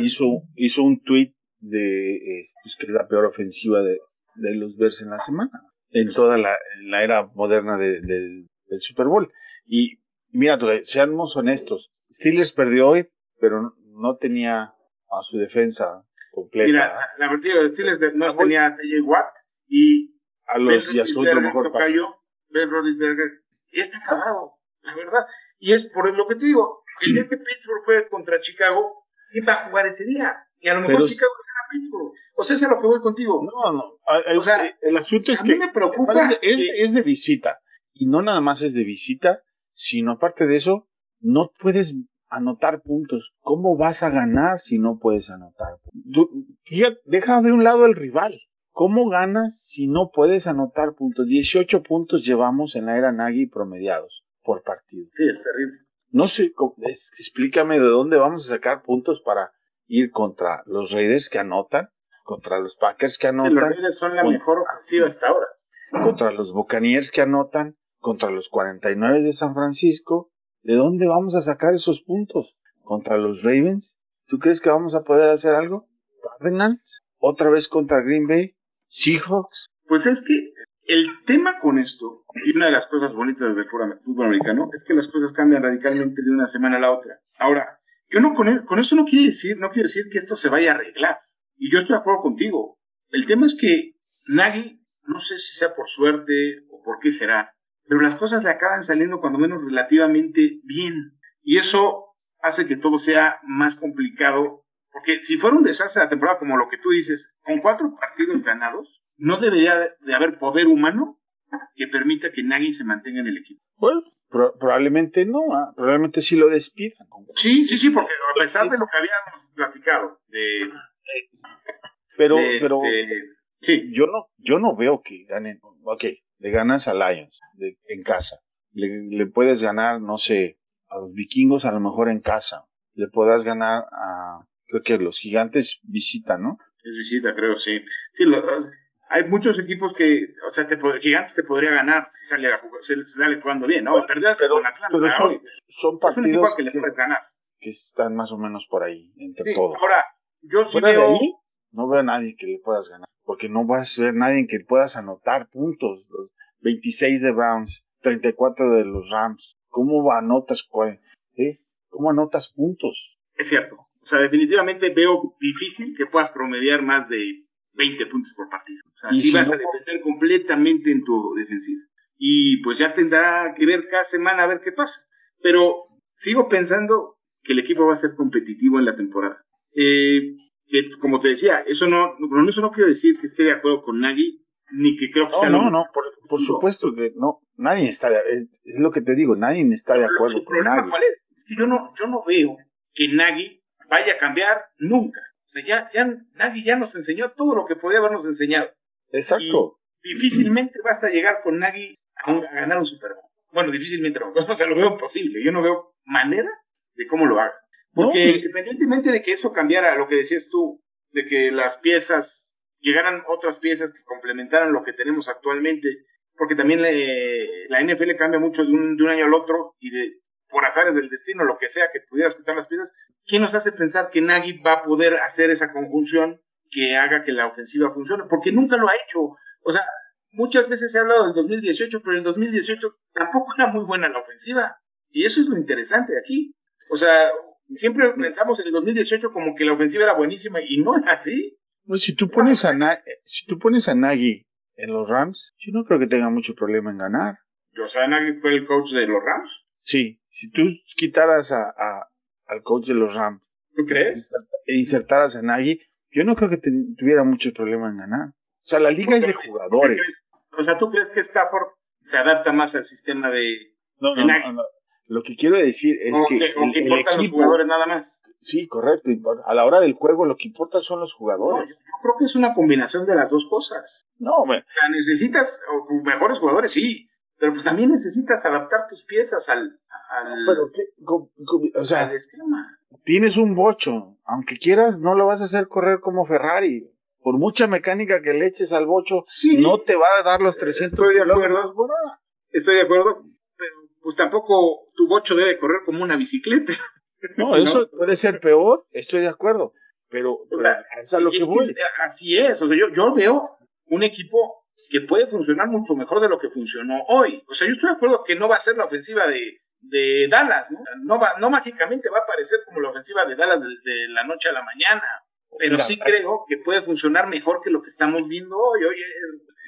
hizo, hizo un tweet de pues, que es la peor ofensiva de, de los Bears en la semana, en toda la, en la era moderna de- del- del Super Bowl. Y mira, seamos honestos, Steelers perdió hoy, pero no, tenía a su defensa completa. mira, la, verdad, de Steelers no tenía a TJ Watt y a los Yasut lo Roethlisberger, mejor tocayo, Ben Roethlisberger, está acabado, la verdad. Y es por lo que te digo, el día que Pittsburgh juegue contra Chicago, ¿quién va a jugar ese día? Y a lo mejor Pero- Chicago gana a Pittsburgh. O sea, es a lo que voy contigo. No, no. a- O sea, eh, el asunto es a que mí me preocupa es, que- es de visita. Y no nada más es de visita, sino aparte de eso, no puedes anotar puntos. ¿Cómo vas a ganar si no puedes anotar? Deja de un lado el rival. ¿Cómo ganas si no puedes anotar puntos? 18 puntos llevamos en la era Nagy promediados por partido. Sí, es terrible. No sé, explícame de dónde vamos a sacar puntos para ir contra los Raiders que anotan, contra los Packers que Sí, los anotan, Raiders son la Con- mejor ofensiva hasta ahora. contra los Buccaneers que anotan, contra los 49 de San Francisco. ¿De dónde vamos a sacar esos puntos? ¿Contra los Ravens? ¿Tú crees que vamos a poder hacer algo? ¿Cardinals? ¿Otra vez contra Green Bay? ¿Seahawks? Pues es que el tema con esto, y una de las cosas bonitas del fútbol americano, es que las cosas cambian radicalmente de una semana a la otra. Ahora, yo no con, e- con eso no quiere decir, no quiero decir que esto se vaya a arreglar. Y yo estoy de acuerdo contigo. El tema es que Nagy, no sé si sea por suerte o por qué será, pero las cosas le acaban saliendo cuando menos relativamente bien. Y eso hace que todo sea más complicado. Porque si fuera un desastre la temporada como lo que tú dices, con cuatro partidos ganados, no debería de haber poder humano que permita que Nagy se mantenga en el equipo. Bueno, pro- probablemente no, ah, probablemente sí lo despidan. Sí, sí, sí, porque a pesar de lo que habíamos platicado, de, Pero, de, pero este, sí, yo no, yo no veo que ganen. Ok, le ganas a Lions de- en casa. Le, le puedes ganar, no sé, a los vikingos a lo mejor en casa. Le puedas ganar a, creo que los gigantes visitan, ¿no? es visita, creo, sí. Sí, lo- hay muchos equipos que, o sea, te, Gigantes te podría ganar si sale, a sale jugando bien, ¿no? Perdías pero- con Atlanta, pero son- hoy. Son partidos que le que, puedes ganar. que están más o menos por ahí, entre Sí, todos. ahora, yo sí Fuera de veo, ahí, no veo a nadie que le puedas ganar, porque no vas a ver nadie en que puedas anotar puntos. Los 26 de Browns, 34 de los Rams. ¿Cómo anotas? cuál- eh? ¿Cómo anotas puntos? es cierto, o sea, definitivamente veo difícil que puedas promediar más de 20 puntos por partido. O sea, si vas no- a depender completamente en tu defensiva. Y pues ya tendrá que ver cada semana a ver qué pasa. Pero sigo pensando que el equipo va a ser competitivo en la temporada. Eh, que, como te decía, eso no, con eso no quiero decir que esté de acuerdo con Nagy ni que creo que No, sea no, no, por, por supuesto que no. Nadie está, de- es lo que te digo, nadie está de acuerdo ¿El con cuál es? Yo no, yo no veo que Nagy vaya a cambiar nunca. Ya, ya, Nagy ya nos enseñó todo lo que podía habernos enseñado. Exacto. Difícilmente vas a llegar con Nagy a, un- a ganar un Super Bowl. Bueno, difícilmente no. O sea, lo veo imposible. Yo no veo manera de cómo lo haga. Porque No. independientemente de que eso cambiara lo que decías tú, de que las piezas, llegaran otras piezas que complementaran lo que tenemos actualmente, porque también le- la NFL cambia mucho de un, de un año al otro y de por azares del destino, lo que sea que pudieras quitar las piezas, ¿quién nos hace pensar que Nagy va a poder hacer esa conjunción que haga que la ofensiva funcione? Porque nunca lo ha hecho. O sea, muchas veces se ha hablado del 2018, pero el 2018 tampoco era muy buena la ofensiva. Y eso es lo interesante aquí. O sea, siempre pensamos en el 2018 como que la ofensiva era buenísima y no era así. Pues si tú pones a Na- si tú pones a Nagy en los Rams, yo no creo que tenga mucho problema en ganar. O sea, Nagy fue el coach de los Rams. Sí, si tú quitaras a, a- al coach de los Rams ¿Tú crees? e insertaras a Nagy, yo no creo que te- tuviera mucho problema en ganar. O sea, la liga es de jugadores. O sea, ¿tú crees que Stafford se adapta más al sistema de... No, de no, Nagy? no. Lo que quiero decir es que, que, el- que importan los jugadores nada más? Sí, correcto. A la hora del juego lo que importa son los jugadores. yo creo que es una combinación de las dos cosas. No, me- O sea, necesitas mejores jugadores, sí, pero pues también necesitas adaptar tus piezas al, al, pero qué- co- co- o sea, al esquema. tienes un bocho, aunque quieras, no lo vas a hacer correr como Ferrari. Por mucha mecánica que le eches al bocho, Sí. no te va a dar los 300 Estoy de acuerdo. kilómetros por hora. Estoy de acuerdo, pero pues tampoco tu bocho debe correr como una bicicleta. No, eso puede ser peor, estoy de acuerdo. Pero, O pero sea, es a lo Y que es voy. así es, o sea, yo, yo veo un equipo que puede funcionar mucho mejor de lo que funcionó hoy. O sea, yo estoy de acuerdo que no va a ser la ofensiva de, de Dallas, ¿no? No, va, no mágicamente va a parecer como la ofensiva de Dallas de, de la noche a la mañana, pero Mira, sí así- creo que puede funcionar mejor que lo que estamos viendo hoy. Hoy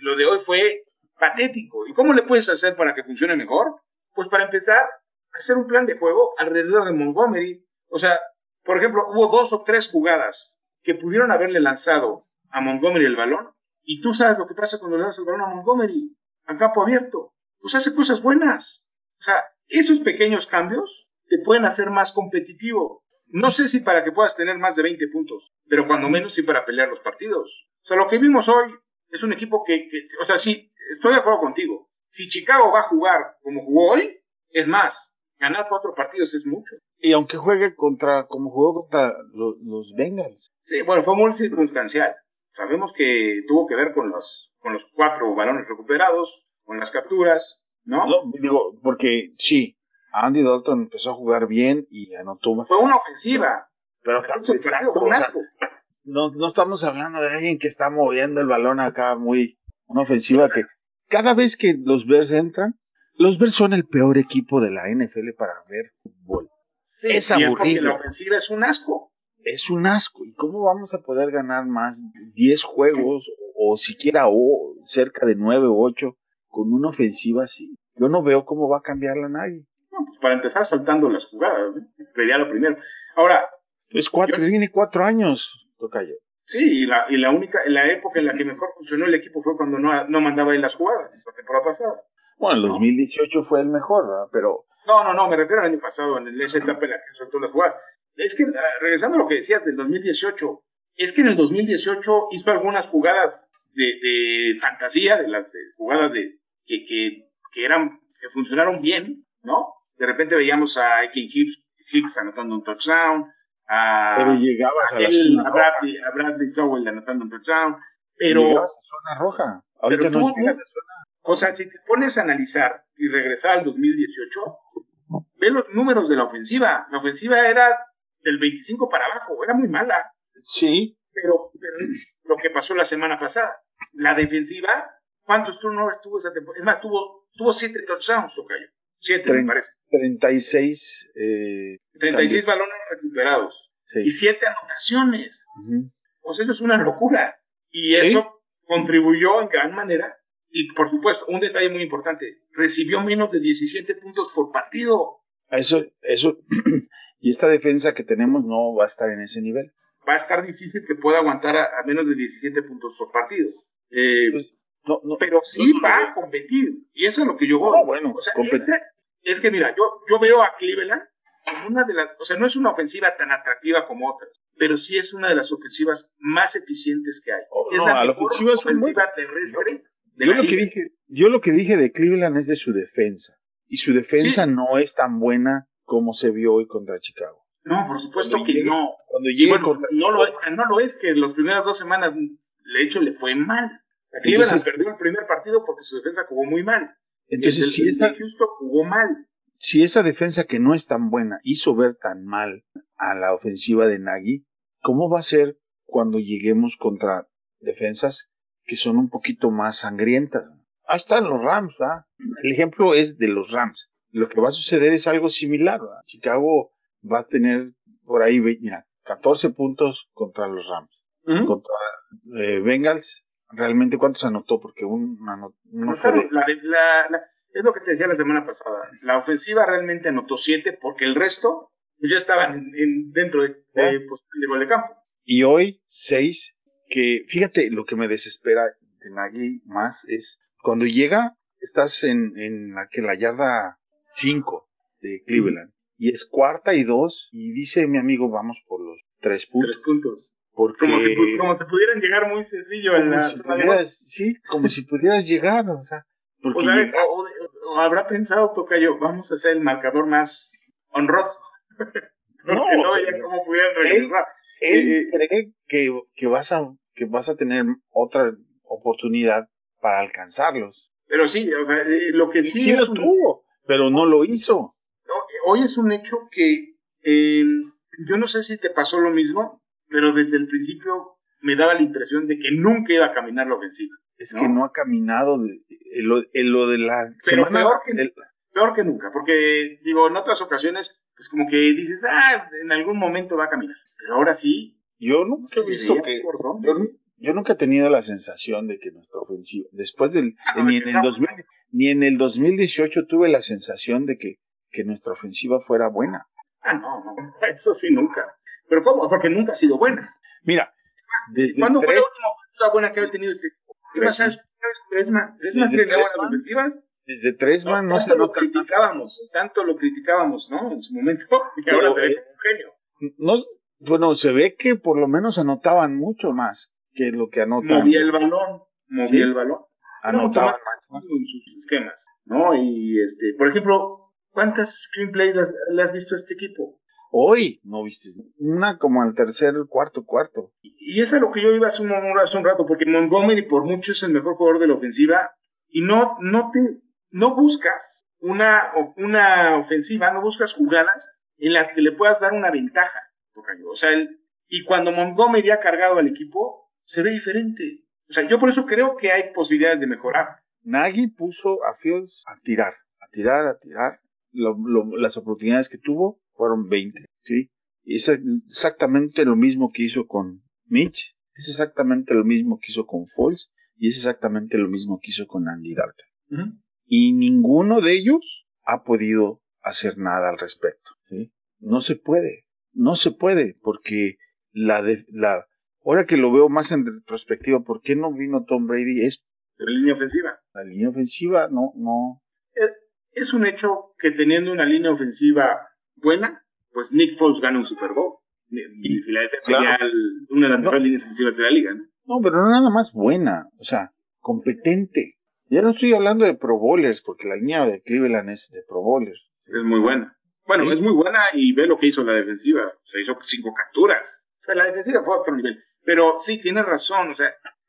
lo de hoy fue patético. ¿Y cómo le puedes hacer para que funcione mejor? Pues para empezar, hacer un plan de juego alrededor de Montgomery. O sea, por ejemplo, hubo dos o tres jugadas que pudieron haberle lanzado a Montgomery el balón, y tú sabes lo que pasa cuando le das el balón a Montgomery, a campo abierto. Pues hace cosas buenas. O sea, esos pequeños cambios te pueden hacer más competitivo. No sé si para que puedas tener más de 20 puntos, pero cuando menos sí para pelear los partidos. O sea, lo que vimos hoy es un equipo que, que o sea, sí, estoy de acuerdo contigo. Si Chicago va a jugar como jugó hoy, es más, ganar cuatro partidos es mucho. Y aunque juegue contra, como jugó contra lo- los Bengals. Sí, bueno, fue muy circunstancial. Sabemos que tuvo que ver con los, con los cuatro balones recuperados, con las capturas, ¿no? No, digo, porque sí, Andy Dalton empezó a jugar bien y anotó. Fue una ofensiva. Pero partido exacto, un o sea, asco. no, no estamos hablando de alguien que está moviendo el balón acá muy, una ofensiva que cada vez que los Bears entran, los Bears son el peor equipo de la NFL para ver fútbol. Sí, es y porque aburrido. la ofensiva es un asco. Es un asco. ¿Y cómo vamos a poder ganar más de 10 juegos o siquiera o cerca de 9 o 8 con una ofensiva así? Yo no veo cómo va a cambiarla nadie. No, pues para empezar saltando las jugadas, ¿no? sería lo primero. Ahora, Es cuatro, Yo- tiene cuatro años, Tocayo. sí, y la, y la única, la época en la que mejor funcionó el equipo fue cuando no, no mandaba en las jugadas, la temporada pasada. Bueno, el No. 2018 fue el mejor, ¿verdad? Pero No, no, no, me refiero al año pasado, en esa etapa en la que soltó las jugadas. Es que, ah, regresando a lo que decías del 2018, es que en el 2018 hizo algunas jugadas de, de fantasía, de las de- jugadas de que, que, que eran, que funcionaron bien, ¿no? De repente veíamos a Aiken Hicks, Hicks anotando un touchdown, a, pero llegabas a la aquel- a roja. Bradley, a Bradley Sowell anotando un touchdown, pero... Llegabas a zona roja. Ahorita Pero no tú- llegas a zona O sea, si te pones a analizar y regresar al 2018, ve los números de la ofensiva. La ofensiva era del 25 para abajo, era muy mala. Sí, Pero, pero lo que pasó la semana pasada, la defensiva, ¿cuántos turnovers tuvo esa temporada? Es más, tuvo, tuvo siete touchdowns, Tocayo. Siete, me parece. 36. Eh, 36 balones recuperados. sí. Y siete anotaciones. Sea, eso es una locura. Y eso contribuyó en gran manera. Y por supuesto, un detalle muy importante, recibió menos de 17 puntos por partido. Eso, eso. y esta defensa que tenemos no va a estar en ese nivel. Va a estar difícil que pueda aguantar a, a menos de 17 puntos por partido. Eh, Pues, No, no, pero sí no, va a competir. Y eso es lo que yo voy. No, bueno, o sea, este- es que mira, yo, yo veo a Cleveland como una de las, o sea, no es una ofensiva tan atractiva como otras, pero sí es una de las ofensivas más eficientes que hay. Oh, es no, la ofensiva muy terrestre de Yo la lo que dije, yo lo que dije de Cleveland es de su defensa. Y su defensa Sí. no es tan buena como se vio hoy contra Chicago. No, por supuesto Cuando que llegue- no. Cuando llegue bueno, contra no lo, no lo es que las primeras dos semanas, de hecho, le fue mal. Entonces- perdió el primer partido porque su defensa jugó muy mal. Entonces, el, si esa, Houston jugó mal. si esa defensa que no es tan buena hizo ver tan mal a la ofensiva de Nagy, ¿cómo va a ser cuando lleguemos contra defensas que son un poquito más sangrientas? Ahí están los Rams, ¿verdad? El ejemplo es de los Rams. Lo que va a suceder es algo similar. ¿verdad? Chicago va a tener por ahí, mira, 14 puntos contra los Rams. Contra eh, Bengals, realmente cuántos anotó, porque un, ano- uno fue la la- la- es lo que te decía la semana pasada. La ofensiva realmente anotó siete porque el resto pues, ya estaban en- en- dentro de, de, pues, de gol de campo. Y hoy, seis, que fíjate, lo que me desespera de Nagy más es cuando llega, estás en, en la, que la yarda 5 de Cleveland, y es cuarta y dos, y dice mi amigo, vamos por los tres puntos. Tres puntos. Porque Como si, como si pudieran llegar muy sencillo en como la si pudieras, sí, como si pudieras llegar, o sea, porque O, sea, llegas- o- o- o habrá pensado Tocayo, vamos a hacer el marcador más honroso. Porque No, no, o sea, veían cómo pudieran regresar. él eh, cree que, que vas a, que vas a tener otra oportunidad para alcanzarlos. Pero sí, o sea, eh, lo que sí, Sí, es lo un- tuvo, pero no lo hizo. no, hoy es un hecho que eh, yo no sé si te pasó lo mismo, pero desde el principio me daba la impresión de que nunca iba a caminar la ofensiva. Es ¿No? que no ha caminado de, en lo, en lo de la Pero semana. peor que- el- Peor que nunca, porque digo, en otras ocasiones, pues como que dices, ah, en algún momento va a caminar. Pero ahora sí, yo nunca he visto que. por dónde. Yo, nu- yo nunca he tenido la sensación de que nuestra ofensiva, después del. Ah, no, ni, en el empezamos 2000 ni en el 2018 tuve la sensación de que, que nuestra ofensiva fuera buena. Ah, no, no, eso sí nunca. Pero ¿cómo? Porque nunca ha sido buena. Mira, desde ¿Cuándo fue tres- la última ofensiva buena que había tenido este equipo? ¿Qué Tres, pasa? Tresman, Tresman Desde tenía buenas Tresman, ofensivas. desde Tresman no, se tanto lo nota. criticábamos, tanto lo criticábamos, ¿no? En su momento, y Pero, ahora se ve eh, como un genio. No, bueno, se ve que por lo menos anotaban mucho más que lo que anotan. Movía el balón, movía Sí. el balón. Más más. en sus esquemas, ¿no? Y, este, por ejemplo, ¿cuántas screenplays las- le has visto a este equipo? Hoy no viste una como al tercer, cuarto, cuarto. Y es a lo que yo iba hace un, hace un rato, porque Montgomery por mucho es el mejor jugador de la ofensiva y no, no te, no buscas una, una ofensiva, no buscas jugadas en las que le puedas dar una ventaja. O sea, el- y cuando Montgomery ha cargado al equipo, se ve diferente. O sea, yo por eso creo que hay posibilidades de mejorar. Nagy puso a Fields a tirar, a tirar, a tirar. Lo- lo- las oportunidades que tuvo fueron 20, ¿sí? Y es exactamente lo mismo que hizo con Mitch, es exactamente lo mismo que hizo con Foles y es exactamente lo mismo que hizo con Andy Dalton. Y ninguno de ellos ha podido hacer nada al respecto, ¿sí? No se puede, no se puede, porque la, de, la, ahora que lo veo más en retrospectiva, ¿por qué no vino Tom Brady? Es la línea ofensiva. la línea ofensiva, no, no, Es un hecho que teniendo una línea ofensiva buena, pues Nick Foles gana un Super Bowl. Y Filadelfia Claro. sería el- una de las mejores líneas ofensivas de la liga, ¿no? No, pero no nada más buena, o sea, competente. Ya no estoy hablando de Pro Bowlers, porque la línea de Cleveland es de Pro Bowlers. Es muy buena. Bueno, Sí. es muy buena y ve lo que hizo la defensiva. O sea, hizo cinco capturas. O sea, la defensiva fue a otro nivel. Pero sí, tiene razón. O sea,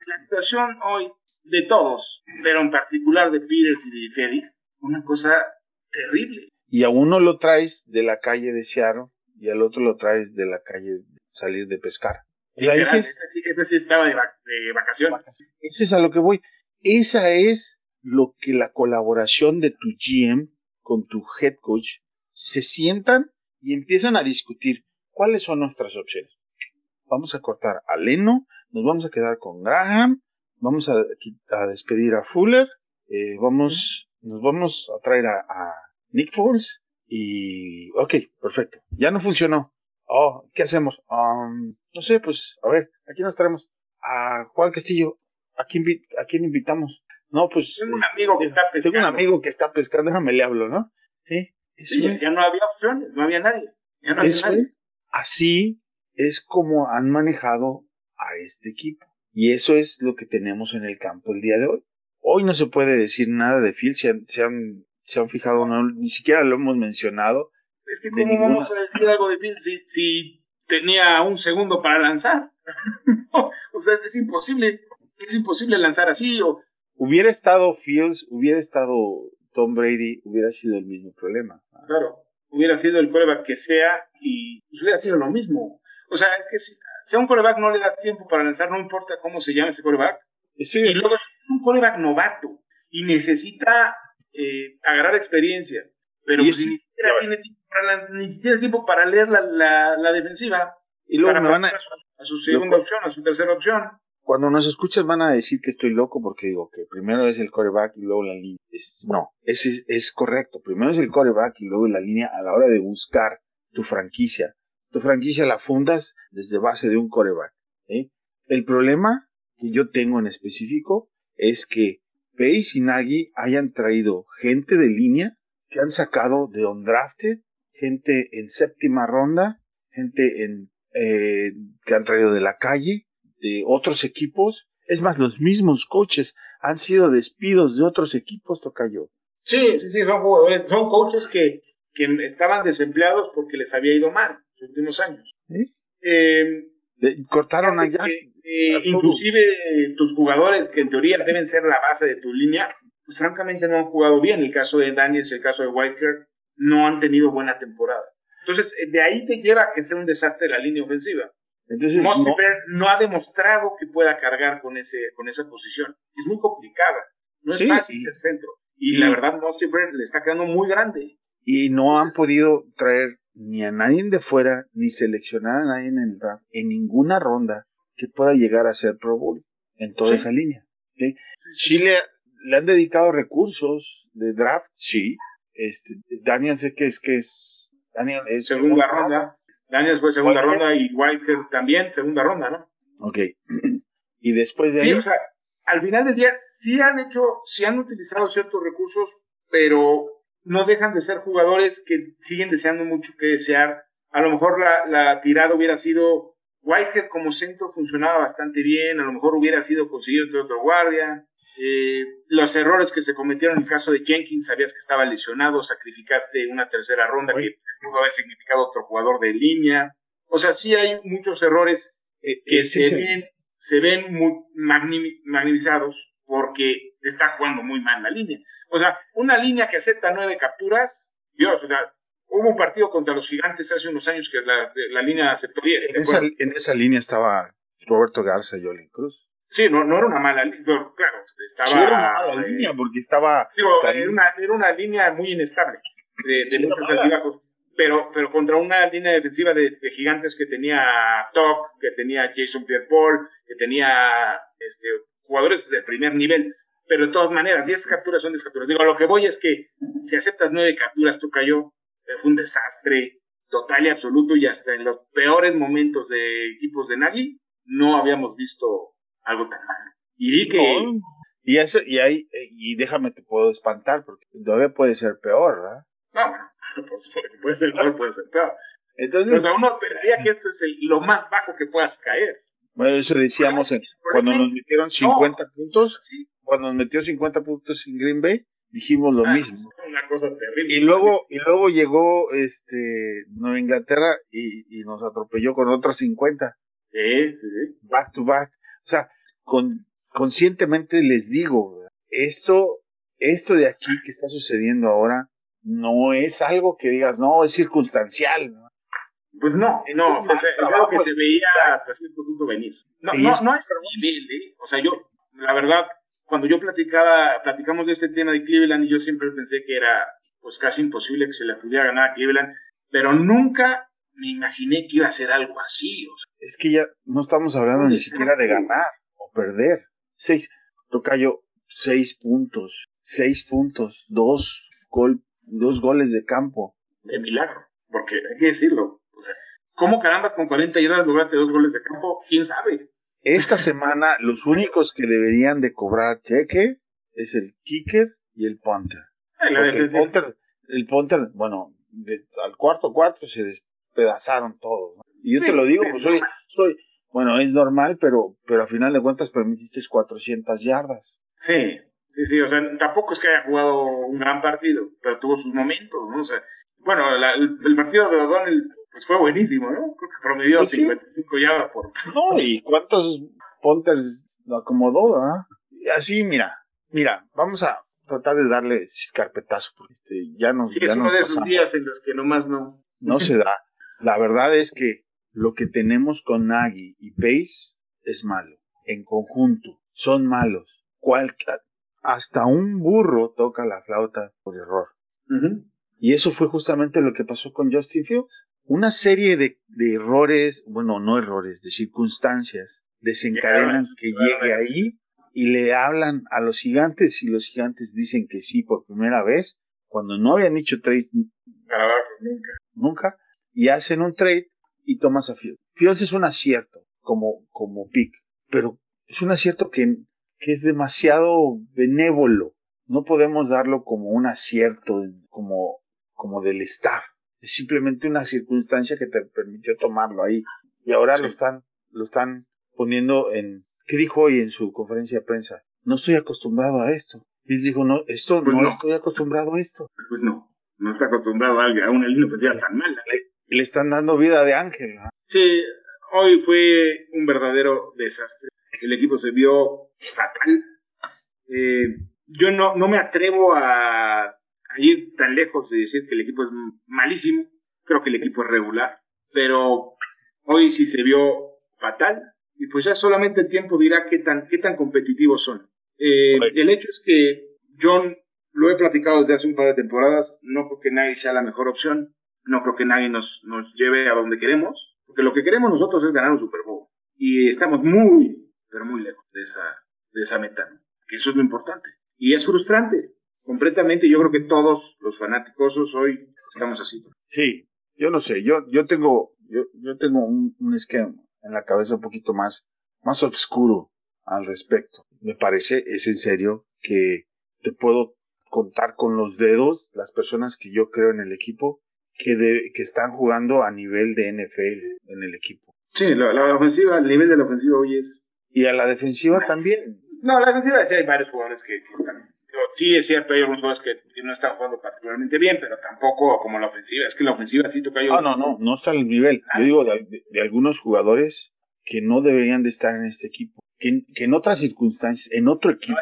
la actuación hoy de todos, pero en particular de Peters y de Freddy, una cosa terrible. Y a uno lo traes de la calle de Seattle y al otro lo traes de la calle de salir de pescar. Y ahí dices, Este sí, este sí estaba de, vac- de vacaciones. eso es a lo que voy. Esa es lo que la colaboración de tu GM con tu head coach se sientan y empiezan a discutir cuáles son nuestras opciones. Vamos a cortar a Leno, nos vamos a quedar con Graham, vamos a, a despedir a Fuller, eh, vamos, nos vamos a traer a, a Nick Foles y, ok, perfecto, ya no funcionó. Oh, ¿qué hacemos? Um, no sé, pues, a ver, aquí nos traemos a Juan Castillo. ¿A quién, invi- a quién invitamos? No, pues. Tengo un este, amigo que está pescando. Tengo un amigo que está pescando, déjame le hablo, ¿no? Sí. Sí, ya no había opciones, no había nadie. Ya no había nadie. Así es como han manejado a este equipo. Y eso es lo que tenemos en el campo el día de hoy. Hoy no se puede decir nada de Phil, se han, se han, se han fijado, no, ni siquiera lo hemos mencionado. Es que cómo ninguna- vamos a decir algo de Bill si, si tenía un segundo para lanzar. o sea, es imposible, es imposible lanzar así. O, Hubiera estado Fields, hubiera estado Tom Brady, hubiera sido el mismo problema. claro, hubiera sido el coreback que sea y pues hubiera sido lo mismo. O sea, es que si, si a un coreback no le da tiempo para lanzar, no importa cómo se llame ese coreback, Estoy- y luego es un coreback novato y necesita eh, agarrar experiencia. Pero pues, ni siquiera tiene tiempo para, ni siquiera tiempo para leer la, la, la defensiva, y luego me van a, a, su, a su segunda opción, a su tercera opción. cuando nos escuchas van a decir que estoy loco porque digo que primero es el coreback y luego la línea. Es- no, es, es correcto. Primero es el coreback y luego la línea a la hora de buscar tu franquicia. Tu franquicia la fundas desde base de un coreback. ¿sí? El problema que yo tengo en específico es que Pace y Nagy hayan traído gente de línea que han sacado de undrafted, gente en séptima ronda, gente en, eh, que han traído de la calle, de otros equipos. Es más, los mismos coaches han sido despidos de otros equipos, Tocayo. Sí, sí, sí, son jugadores, son coaches que, estaban desempleados porque les había ido mal últimos años. ¿sí? Eh, cortaron allá. que, eh, inclusive tus jugadores que en teoría deben ser la base de tu línea, pues francamente no han jugado bien. El caso de Daniels, el caso de Whitehair, no han tenido buena temporada. Entonces, eh, de ahí te lleva a que sea un desastre la línea ofensiva. Entonces, no, ha demostrado que pueda cargar con ese con esa posición. Es muy complicada. No es Sí, fácil y- ser centro. Y, y- la verdad, Mostiver le está quedando muy grande. y no han podido traer ni a nadie de fuera, ni seleccionar a nadie en el draft, en ninguna ronda que pueda llegar a ser Pro Bowl en toda Sí. esa línea. ¿sí? Chile le han dedicado recursos de draft, sí. Este, Daniel sé que es que es Daniel es Segunda ronda. Daniels fue segunda ronda y Whitehair también segunda ronda, ¿no? Ok. y después de Sí, ahí, o sea, al final del día sí han hecho, sí han utilizado ciertos recursos, pero no dejan de ser jugadores que siguen deseando mucho que desear. A lo mejor la, la tirada hubiera sido Whitehead como centro funcionaba bastante bien, a lo mejor hubiera sido conseguido entre otro guardia. Eh, los errores que se cometieron en el caso de Jenkins, sabías que estaba lesionado, sacrificaste una tercera ronda que pudo haber significado otro jugador de línea. O sea, sí hay muchos errores eh, que se ven, se ven muy magni- magnificados porque está jugando muy mal la línea. O sea, una línea que acepta nueve capturas, Dios, o sea, hubo un partido contra los gigantes hace unos años que la, la línea aceptó 10. ¿te en, esa, acuerdas? en esa línea estaba Roberto Garza y Olin Cruz. Sí, no, no era una mala línea, claro, estaba... Sí, era una mala eh, línea porque estaba digo, era una, era una línea muy inestable, de, de Sí, muchos altibajos. Pero, pero contra una línea defensiva de, de gigantes que tenía Top, que tenía Jason Pierre-Paul, que tenía este, jugadores de primer nivel. Pero de todas maneras, 10 capturas son 10 capturas. Digo, a lo que voy es que si aceptas 9 capturas, tú cayó, eh, fue un desastre total y absoluto. Y hasta en los peores momentos de equipos de Nagy, no habíamos visto algo tan malo. Y que. No. Y eso, y ahí, eh, y déjame te puedo espantar, porque todavía puede ser peor, ¿verdad? No, bueno, pues puede, ser peor, puede ser peor. Entonces, O sea, uno esperaría que esto es el- lo más bajo que puedas caer. Bueno, eso decíamos en- cuando nos metieron 50 puntos, Sí, cuando nos metió 50 puntos en Green Bay, dijimos lo Ah, mismo. una cosa terrible. Y luego, y luego llegó este Nueva Inglaterra y, y nos atropelló con otros 50, Sí, sí, sí. back to back. O sea, con, conscientemente les digo, esto, esto de aquí que está sucediendo ahora, no es algo que digas, no, es circunstancial. Pues no, no, o sea, Es algo que se veía hasta cierto punto venir. No, no, es- no es nivel, ¿eh? O sea, yo, la verdad, cuando yo platicaba, platicamos de este tema de Cleveland, y yo siempre pensé que era, pues casi imposible que se le pudiera ganar a Cleveland, pero nunca me imaginé que iba a ser algo así, o sea, Es que ya no estamos hablando ni siquiera de ganar o perder. Seis, Tocayo, seis puntos, seis puntos, dos, gol, dos goles de campo. de milagro, porque hay que decirlo, o sea, ¿cómo carambas con 40 yardas lograste dos goles de campo? ¿Quién sabe? Esta semana los únicos que deberían de cobrar cheque es el kicker y el punter. El punter, el punter, bueno, de- al cuarto cuarto se despedazaron todos. ¿no? Y yo te lo digo, sí, pues soy, soy, bueno, es normal, pero, pero a final de cuentas permitiste 400 yardas. Sí, sí, sí, o sea, tampoco es que haya jugado un gran partido, pero tuvo sus momentos, ¿no? O sea, bueno, la- el, el partido de O'Donnell pues fue buenísimo, ¿no? Creo que promedió Pues sí. 55 yardas por... No, y cuántos punters lo acomodó, ¿ah? Así, mira, mira, vamos a tratar de darle carpetazo, porque este, ya nos, Sí, ya es uno de esos pasamos. días en los que nomás no... no se da. La verdad es que lo que tenemos con Nagy y Pace es malo. En conjunto, son malos. Cual- hasta un burro toca la flauta por error. Y eso fue justamente lo que pasó con Justin Fields. Una serie de, de errores, bueno, no errores, de circunstancias desencadenan que llegue ahí y le hablan a los gigantes y los gigantes dicen que sí por primera vez cuando no habían hecho trades nunca. nunca, y hacen un trade y tomas a Fields. Fields es un acierto como, como pick, pero es un acierto que, que es demasiado benévolo. No podemos darlo como un acierto, como, como del staff. Es simplemente una circunstancia que te permitió tomarlo ahí. Y ahora Sí. lo están, lo están poniendo en, ¿qué dijo hoy en su conferencia de prensa? No estoy acostumbrado a esto. Y él dijo, no, esto Pues no, no. estoy acostumbrado a esto. Pues no, no está acostumbrado a, a una línea ofensiva tan mala. Y le están dando vida de ángel. ¿no? Sí, hoy fue un verdadero desastre. El equipo se vio fatal. Eh, yo no, no me atrevo a ir tan lejos de decir que el equipo es malísimo. Creo que el equipo es regular. Pero hoy sí se vio fatal. Y pues ya solamente el tiempo dirá qué tan, qué tan competitivos son. Eh, el hecho es que John, lo he platicado desde hace un par de temporadas, no creo que nadie sea la mejor opción. No creo que nadie nos, nos lleve a donde queremos. Porque lo que queremos nosotros es ganar un Super Bowl. Y estamos muy, pero muy lejos de esa, de esa meta. Que eso es lo importante. Y es frustrante. Completamente. Yo creo que todos los fanáticosos hoy estamos así. Sí, yo no sé, yo, yo tengo, yo, yo tengo un, un esquema en la cabeza un poquito más, más oscuro al respecto. Me parece, es en serio, que te puedo contar con los dedos las personas que yo creo en el equipo que, de, que están jugando a nivel de NFL en el equipo. Sí, la, la ofensiva, el nivel de la ofensiva hoy es. Y a la defensiva también. No, la defensiva sí hay varios jugadores que, que están. Sí, es cierto, hay algunos jugadores que, no están jugando particularmente bien, pero tampoco como la ofensiva. Es que la ofensiva sí toca yo. Ah, no, no, no está al nivel. Yo digo de, algunos jugadores que no deberían de estar en este equipo. Que, que en otras circunstancias, en otro equipo,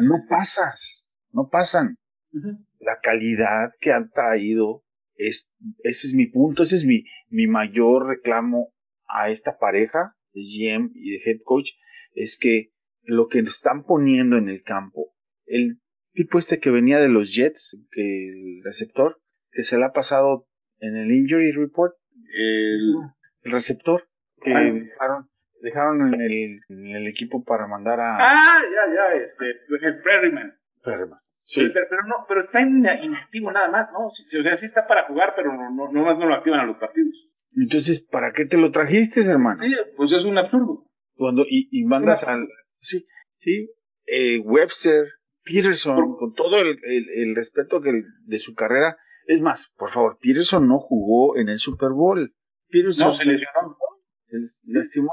no pasas, no pasan. La calidad que han traído, es, ese es mi punto, ese es mi, mi mayor reclamo a esta pareja de GM y de head coach, es que lo que están poniendo en el campo, el tipo este que venía de los Jets, que el receptor, que se le ha pasado en el injury report, El- el receptor, que Ah. dejaron, dejaron en el, en el equipo para mandar a Ah, ya, ya, este, el Perryman. Perman. Sí, Pero, pero no, pero está ina- inactivo nada más, ¿no? O sea, sí está para jugar, pero no, no, no más no lo activan a los partidos. entonces, ¿para qué te lo trajiste, hermano? Sí, pues es un absurdo. cuando y, y mandas al sí sí eh, Webster Peterson con todo el, el- el respeto que de su carrera es más por favor Peterson no jugó en el Super Bowl Peterson No, se lesionó. se lastimó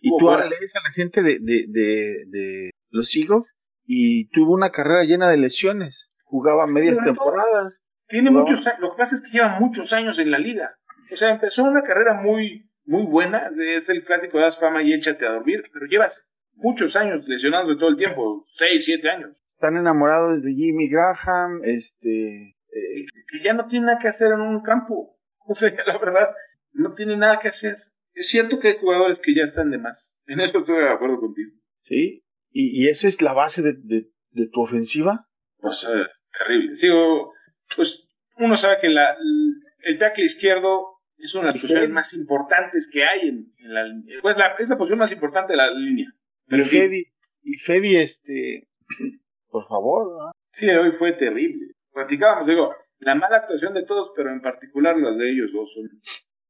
y tú fuera. lees a la gente de, de, de, de los Eagles y tuvo una carrera llena de lesiones jugaba Sí, medias temporadas Tiene muchos años, lo que pasa es que lleva muchos años en la liga. O sea, empezó una carrera muy, muy buena, es el clásico de das fama y échate a dormir, pero llevas muchos años lesionando todo el tiempo, seis, siete años, están enamorados de Jimmy Graham este eh, que ya no tiene nada que hacer en un campo. O sea, la verdad, no tiene nada que hacer. Es cierto que hay jugadores que ya están de más. En eso estoy de acuerdo contigo. ¿sí? Y, y esa es la base de, de, de tu ofensiva. O sea, terrible. Sí, o- pues uno sabe que la, el tackle izquierdo es una de las posiciones más importantes que hay en, en la pues la, es la posición más importante de la línea. Pero y Fedi, y Fedi, este, por favor, ¿no? sí, hoy fue terrible. Platicábamos, digo, la mala actuación de todos, pero en particular las de ellos dos son.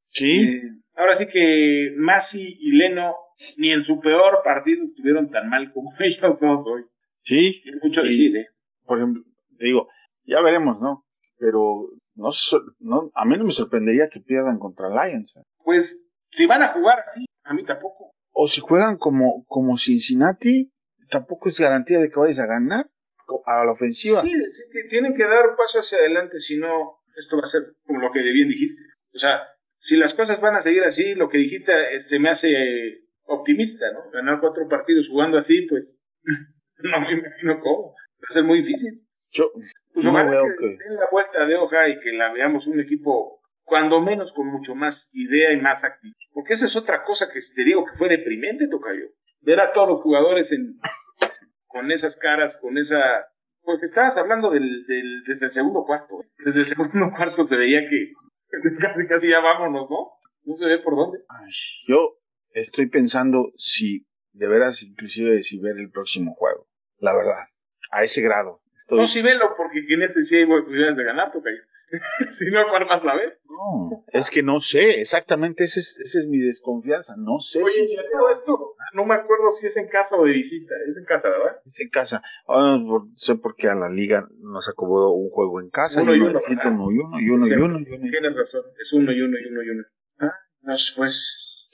Sí, Eh, ahora sí que Masi y Leno ni en su peor partido estuvieron tan mal como ellos dos hoy. Sí. Es mucho decir, ¿eh? Por ejemplo, te digo, ya veremos, ¿no? Pero no, no a mí no me sorprendería que pierdan contra Lions. ¿eh? Pues si van a jugar así, a mí tampoco. O si juegan como, como Cincinnati, tampoco es garantía de que vayas a ganar a la ofensiva. Sí, sí, tienen que dar un paso hacia adelante, si no, esto va a ser como lo que bien dijiste. O sea, si las cosas van a seguir así, lo que dijiste este, me hace optimista, ¿no? Ganar cuatro partidos jugando así, pues no me imagino cómo. Va a ser muy difícil. Yo pues no veo que, den la vuelta de hoja y que la veamos un equipo cuando menos con mucho más idea y más actitud. Porque esa es otra cosa que te digo que fue deprimente, Tocayo. Ver a todos los jugadores en, con esas caras, con esa... Porque estabas hablando del, del, desde el segundo cuarto. ¿eh? Desde el segundo cuarto se veía que casi, casi ya vámonos, ¿no? No se ve por dónde. yo estoy pensando si de veras inclusive si ver el próximo juego. La verdad. A ese grado. No, si velo, porque en ese sí hay posibilidades de ganar, Tocayo. si no, ¿cuál más la ve? No, es que no sé, exactamente esa es, esa es mi desconfianza, no sé Oye, si... todo esto, no me acuerdo si es en casa o de visita, es en casa, ¿verdad? Es en casa, ahora no sé por qué a la liga nos acomodó un juego en casa, uno y uno, uno y uno, y uno, y uno, y uno. Tienes razón, es uno y uno y uno y uno. Ah, pues,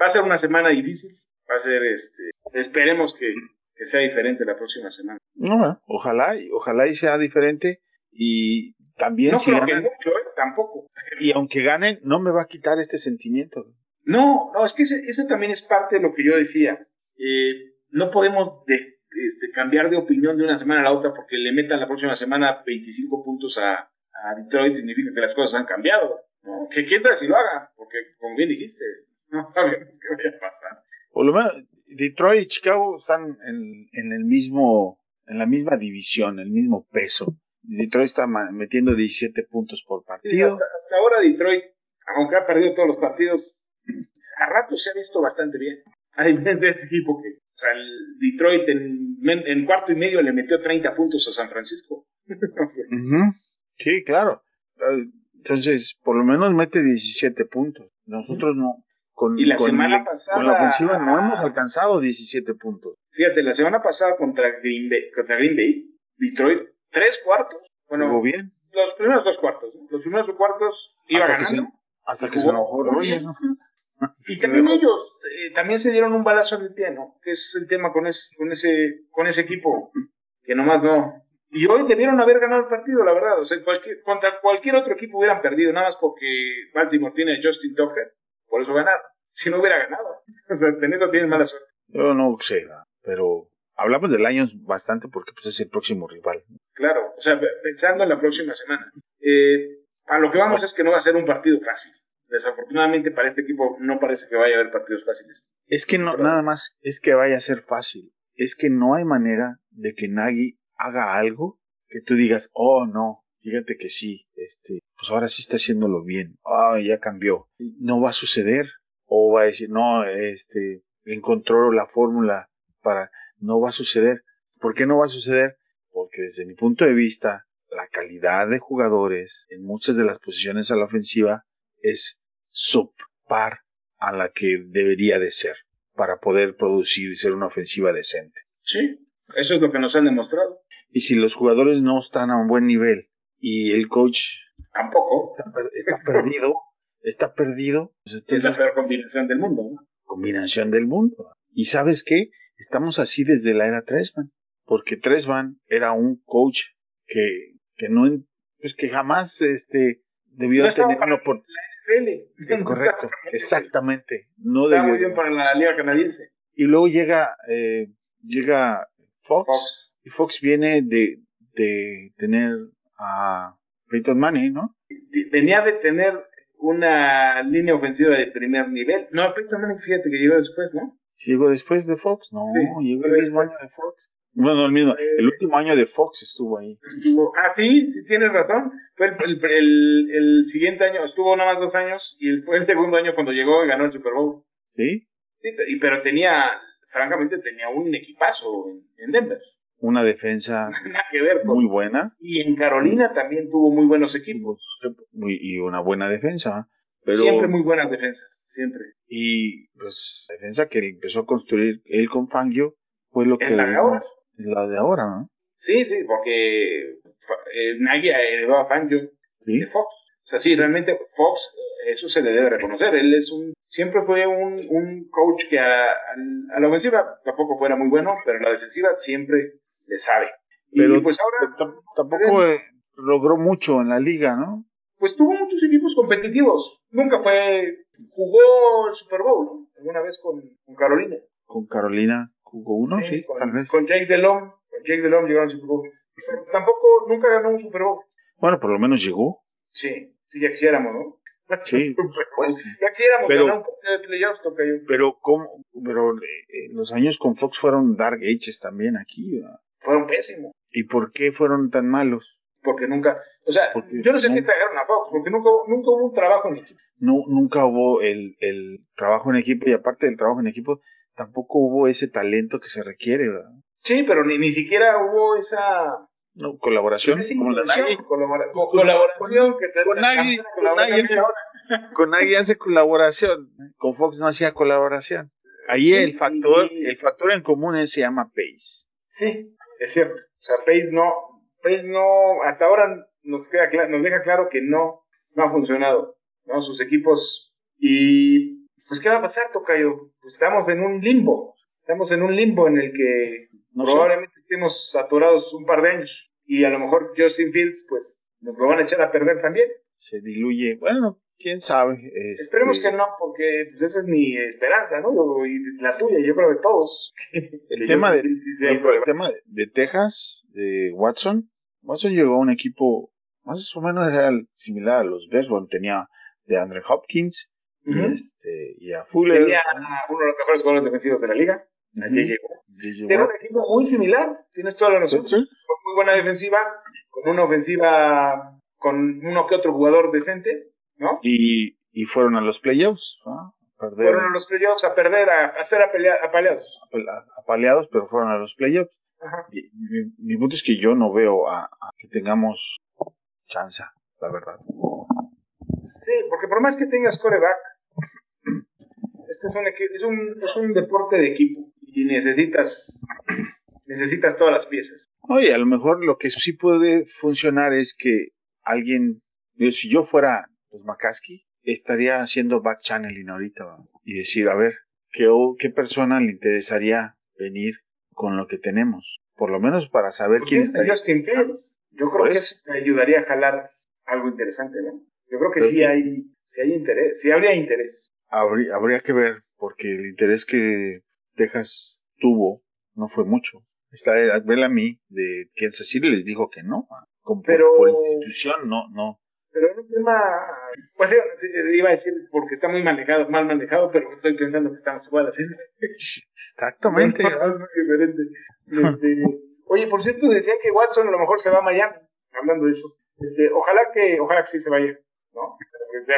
va a ser una semana difícil, va a ser, este, esperemos que, que sea diferente la próxima semana. No, ojalá, ojalá y sea diferente y también no si creo ganan, que mucho, ¿eh? tampoco. y aunque ganen, no me va a quitar este sentimiento. No, no, es que eso también es parte de lo que yo decía. Eh, no podemos de, este, cambiar de opinión de una semana a la otra porque le metan la próxima semana 25 puntos a, a Detroit, significa que las cosas han cambiado. ¿no? Que quién sabe si lo haga, porque como bien dijiste, no sabemos qué vaya a pasar. Por lo menos Detroit y Chicago están en, en el mismo, en la misma división, el mismo peso. Detroit está metiendo 17 puntos por partido. Sí, hasta, hasta, ahora Detroit, aunque ha perdido todos los partidos, a rato se ha visto bastante bien. A diferencia de este equipo que, o sea, el Detroit en, en, cuarto y medio le metió 30 puntos a San Francisco. uh -huh. Sí, claro. Entonces, por lo menos mete 17 puntos. Nosotros no. Con, y la con semana pasada. Con la ofensiva no hemos alcanzado 17 puntos. Fíjate, la semana pasada contra Green Bay, contra Green Bay Detroit, tres cuartos. Bueno, bien. Los primeros dos cuartos. ¿no? Los primeros dos cuartos iba hasta ganando. Que se, hasta que se enojó. Y también ellos eh, también se dieron un balazo en el pie, ¿no? Que es el tema con, es, con, ese, con ese equipo, que nomás no. Y hoy debieron haber ganado el partido, la verdad. O sea, cualquier, contra cualquier otro equipo hubieran perdido, nada más porque Baltimore tiene a Justin Tucker, por eso ganaron. Si no hubiera ganado. O sea, teniendo tienen mala suerte. Yo no sé, pero hablamos del año bastante porque pues, es el próximo rival. Claro, o sea, pensando en la próxima semana. Eh, a lo que vamos es que no va a ser un partido fácil. Desafortunadamente para este equipo no parece que vaya a haber partidos fáciles. Es que no, nada más es que vaya a ser fácil. Es que no hay manera de que Nagy haga algo que tú digas, oh no, fíjate que sí, este, pues ahora sí está haciéndolo bien, ah, oh, ya cambió. No va a suceder. O va a decir, no, este, encontró la fórmula para, no va a suceder. ¿Por qué no va a suceder? Porque desde mi punto de vista, la calidad de jugadores en muchas de las posiciones a la ofensiva es subpar a la que debería de ser para poder producir y ser una ofensiva decente. Sí, eso es lo que nos han demostrado. Y si los jugadores no están a un buen nivel y el coach tampoco está, está perdido, está perdido, pues entonces, es la peor combinación del mundo. ¿no? Combinación del mundo. ¿Y sabes qué? Estamos así desde la era Tresman, porque Tresman era un coach que, que no, pues que jamás este, debió no tener una oportunidad. No Correcto, exactamente. No Está debió. muy bien para la liga canadiense. Y luego llega, eh, llega Fox, Fox, y Fox viene de, de tener a Peyton Manning, ¿no? Venía de tener una línea ofensiva de primer nivel. No, Peyton Manning, fíjate que llegó después, ¿no? ¿Llegó después de Fox? No, Sí, llegó el mismo después. año de Fox. Bueno, el mismo, Eh, el último año de Fox estuvo ahí. Ah, sí, sí tienes razón. Fue el, el, el- el siguiente año, estuvo nada más dos años y el- fue el segundo año cuando llegó y ganó el Super Bowl. ¿Sí? Sí, pero tenía, francamente, tenía un equipazo en, en Denver. Una defensa Nada que ver con. muy buena Y en Carolina también tuvo muy buenos equipos. y una buena defensa. Pero, Siempre muy buenas defensas, siempre. Y pues la defensa que empezó a construir él con Fangio fue lo que la. La de ahora, ¿no? Sí, sí, porque eh, Nagy heredó a Fangio Sí. de Fox. O sea, sí, realmente Fox, eh, eso se le debe reconocer. Él es un, siempre fue un, un coach que a, a la ofensiva tampoco fuera muy bueno, pero en la defensiva siempre le sabe. Pero y pues ahora, Tampoco eh, logró mucho en la liga, ¿no? pues tuvo muchos equipos competitivos. Nunca fue, jugó el Super Bowl, ¿no? Alguna vez con, con Carolina. Con Carolina jugó uno, sí, con, tal vez. con Jake Delhomme. Con Jake Delhomme llegaron al Super Bowl. Pero tampoco, nunca ganó un Super Bowl. Bueno, por lo menos llegó. Sí, sí, ya quisiéramos, ¿no? Sí, pues, ya quisiéramos pero- ganar un partido de playoffs, toca yo. pero cómo, pero eh, los años con Fox fueron dark ages también aquí. ¿verdad? Fueron pésimos. ¿Y por qué fueron tan malos? Porque nunca, o sea, Porque yo no sé no- qué trajeron a Fox, porque nunca, nunca hubo un trabajo en equipo. No, nunca hubo el, el trabajo en equipo y aparte del trabajo en equipo, tampoco hubo ese talento que se requiere, ¿verdad? Sí, pero ni, ni siquiera hubo esa No, colaboración esa como la colabora- Pues con- colaboración que te con con colaboración ahora. Con Nagy hace colaboración, con Fox no hacía colaboración. Ahí Sí, el factor, y- el factor en común es- se llama pace. Sí, es cierto. O sea, Pace no, Pace no, hasta ahora nos queda cla- nos deja claro que no, no ha funcionado, ¿no? Sus equipos. Y, pues, ¿qué va a pasar, Tocayo? Pues estamos en un limbo. Estamos en un limbo en el que No sé. probablemente estemos atorados un par de años. Y a lo mejor Justin Fields, pues, nos lo van a echar a perder también. Se diluye. Bueno, quién sabe. este, Esperemos que no, porque pues, esa es mi esperanza, ¿no? Yo- y la tuya, yo creo de todos. El tema de, el tema de Texas, de Watson, Watson llegó a un equipo más o menos era similar a los Bears, bueno, tenía de Andre Hopkins este, y a Fuller. Tenía uno de los mejores jugadores defensivos de la liga. a Ujú. J.J. Watt. J.J. Era un equipo muy similar, tienes toda la razón. Sí. Con muy buena defensiva, con una ofensiva, con uno que otro jugador decente, ¿no? Y, y fueron a los playoffs, ¿no? Perder, Fueron a los playoffs a perder, a, a ser apaleados. a- apaleados, pero fueron a los playoffs. Y Mi, mi punto es que yo no veo a, a que tengamos chance, la verdad. Sí, porque por más que tengas coreback, este es un, es un, es un deporte de equipo y necesitas, necesitas todas las piezas. Oye, a lo mejor lo que sí puede funcionar es que alguien, yo, si yo fuera los McCaskey, estaría haciendo back channeling ahorita ¿va? y decir, a ver, ¿qué, o- ¿qué persona le interesaría venir con lo que tenemos? Por lo menos para saber ¿Por quién está. Justin Fields? Yo creo que eso. te ayudaría a jalar algo interesante, ¿no? Yo creo que sí sí. hay, sí hay interés, sí habría interés. Habría, habría que ver, porque el interés que Texas tuvo no fue mucho. Está el Bellamy de Kansas City les dijo que no. Como por- Pero- por institución, no, no. Pero en un tema, pues iba a decir porque está muy manejado, mal manejado, pero estoy pensando que estamos igual, así es. Exactamente. Es muy diferente. Este, oye, por cierto, decía que Watson a lo mejor se va a Miami, hablando de eso. Este, ojalá que, ojalá que sí se vaya, ¿no?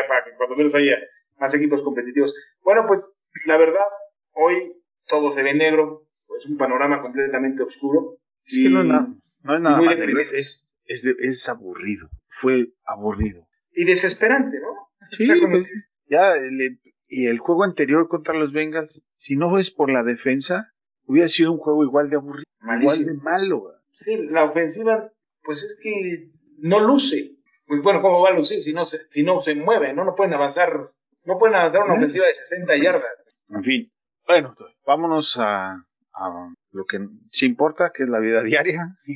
Para que cuando menos haya más equipos competitivos. Bueno, pues, la verdad, hoy todo se ve negro, es un panorama completamente oscuro. Es que no es Y- nada, no es nada más, es, es, es, de- es aburrido. Fue aburrido. Y desesperante, ¿no? Sí, pues, ya, el- y el juego anterior contra los Bengals, si no es por la defensa, hubiera sido un juego igual de aburrido, Malísimo. igual de malo. Sí, la ofensiva, pues es que no luce. Pues bueno, ¿cómo va a lucir si no se, si no se mueve? ¿no? No pueden avanzar, no pueden avanzar una ofensiva de 60 yardas. En fin, bueno, vámonos a, a lo que sí importa, que es la vida diaria.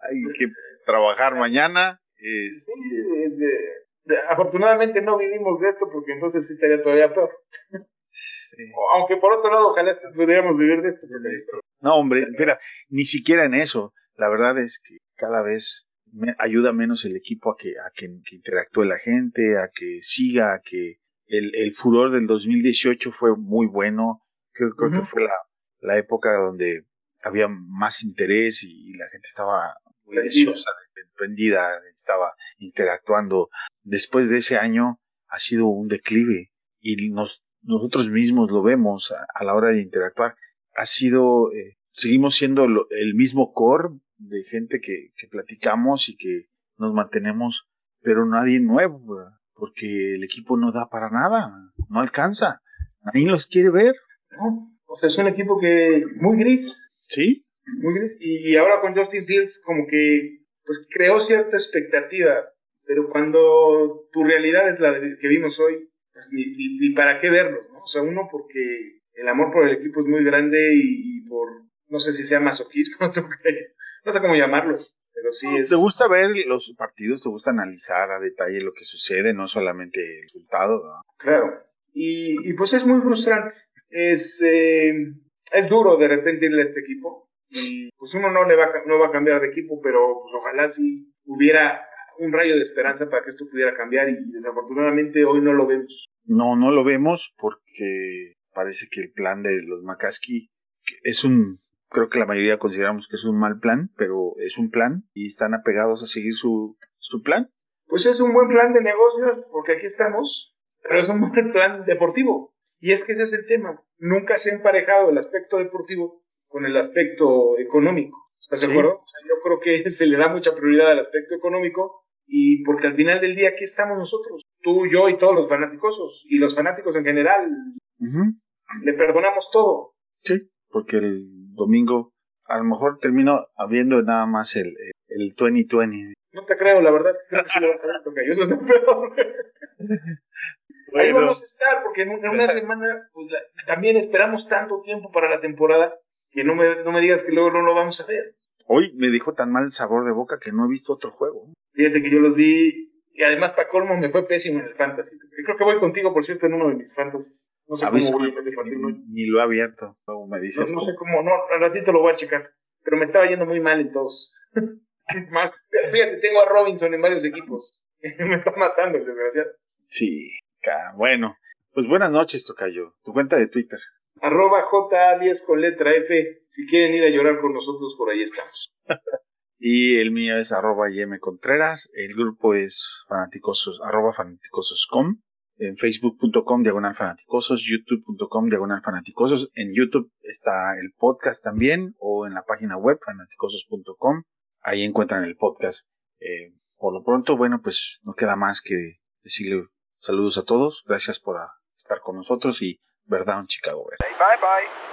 Hay que trabajar mañana. es- Sí, de- de- de- afortunadamente no vivimos de esto porque entonces sí estaría todavía peor. sí. Aunque por otro lado, ojalá pudiéramos vivir de esto. porque- No, hombre, mira, ni siquiera en eso. La verdad es que cada vez me ayuda menos el equipo a que, a que, que interactúe la gente, a que siga, a que el, el furor del 2018 fue muy bueno. Creo, creo que fue la, la época donde había más interés y, y la gente estaba muy deseosa, de- prendida, estaba interactuando. Después de ese año ha sido un declive y nos, nosotros mismos lo vemos a, a la hora de interactuar. Ha sido, eh, seguimos siendo lo- el mismo core de gente que, que platicamos y que nos mantenemos, pero nadie nuevo, ¿verdad? Porque el equipo no da para nada, no alcanza, nadie los quiere ver, ¿no? O sea, es un equipo que muy gris. ¿sí? Muy gris. Y ahora con Justin Fields como que pues creó cierta expectativa, pero cuando tu realidad es la que vimos hoy, pues ni, ni, para qué verlos, ¿no? O sea, uno porque el amor por el equipo es muy grande y, por, no sé si sea masoquismo, no sé cómo llamarlos, pero sí es... ¿Te gusta ver los partidos? ¿Te gusta analizar a detalle lo que sucede, no solamente el resultado? Claro, y, y, pues es muy frustrante, es, eh, es duro de repente irle a este equipo, y pues uno no le va, no va a cambiar de equipo, pero pues ojalá si hubiera un rayo de esperanza para que esto pudiera cambiar y desafortunadamente hoy no lo vemos. No, no lo vemos porque parece que el plan de los McCaskey es un, creo que la mayoría consideramos que es un mal plan, pero es un plan y están apegados a seguir su, su plan. Pues es un buen plan de negocios porque aquí estamos, pero es un buen plan deportivo. Y es que ese es el tema. Nunca se ha emparejado el aspecto deportivo con el aspecto económico. ¿Estás de acuerdo? yo creo que se le da mucha prioridad al aspecto económico y porque al final del día aquí estamos nosotros, tú, yo y todos los fanáticos y los fanáticos en general. Le perdonamos todo. Sí, porque el domingo a lo mejor termino habiendo nada más el, el 2020. No te creo, la verdad es que creo que sí lo vas a ver, yo eso es peor. Ahí vamos a estar, porque en una semana pues, también esperamos tanto tiempo para la temporada que no me, no me digas que luego no lo vamos a ver. Hoy me dijo tan mal el sabor de boca que no he visto otro juego. Fíjate que yo los vi y además para colmo me fue pésimo en el fantasy. Creo que voy contigo, por cierto, en uno de mis fantasies. No sé cómo voy a partido. Ni, lo he abierto, luego me dices. No, sé cómo, no, al ratito lo voy a checar. Pero me estaba yendo muy mal en todos. Fíjate, tengo a Robinson en varios equipos. me está matando el desgraciado. Sí, bueno. Pues buenas noches, Tocayo. Tu cuenta de Twitter arroba J10 con letra F. Si quieren ir a llorar con nosotros, por ahí estamos. y el mío es arroba Contreras. El grupo es fanaticosos, arroba fanaticosos.com. En facebook.com diagonal fanaticosos, youtube.com diagonal fanaticosos. En YouTube está el podcast también o en la página web fanaticosos.com. Ahí encuentran el podcast. Eh, por lo pronto, bueno, pues no queda más que decirle saludos a todos. Gracias por estar con nosotros y ¿verdad? Un Chicago. Bye bye.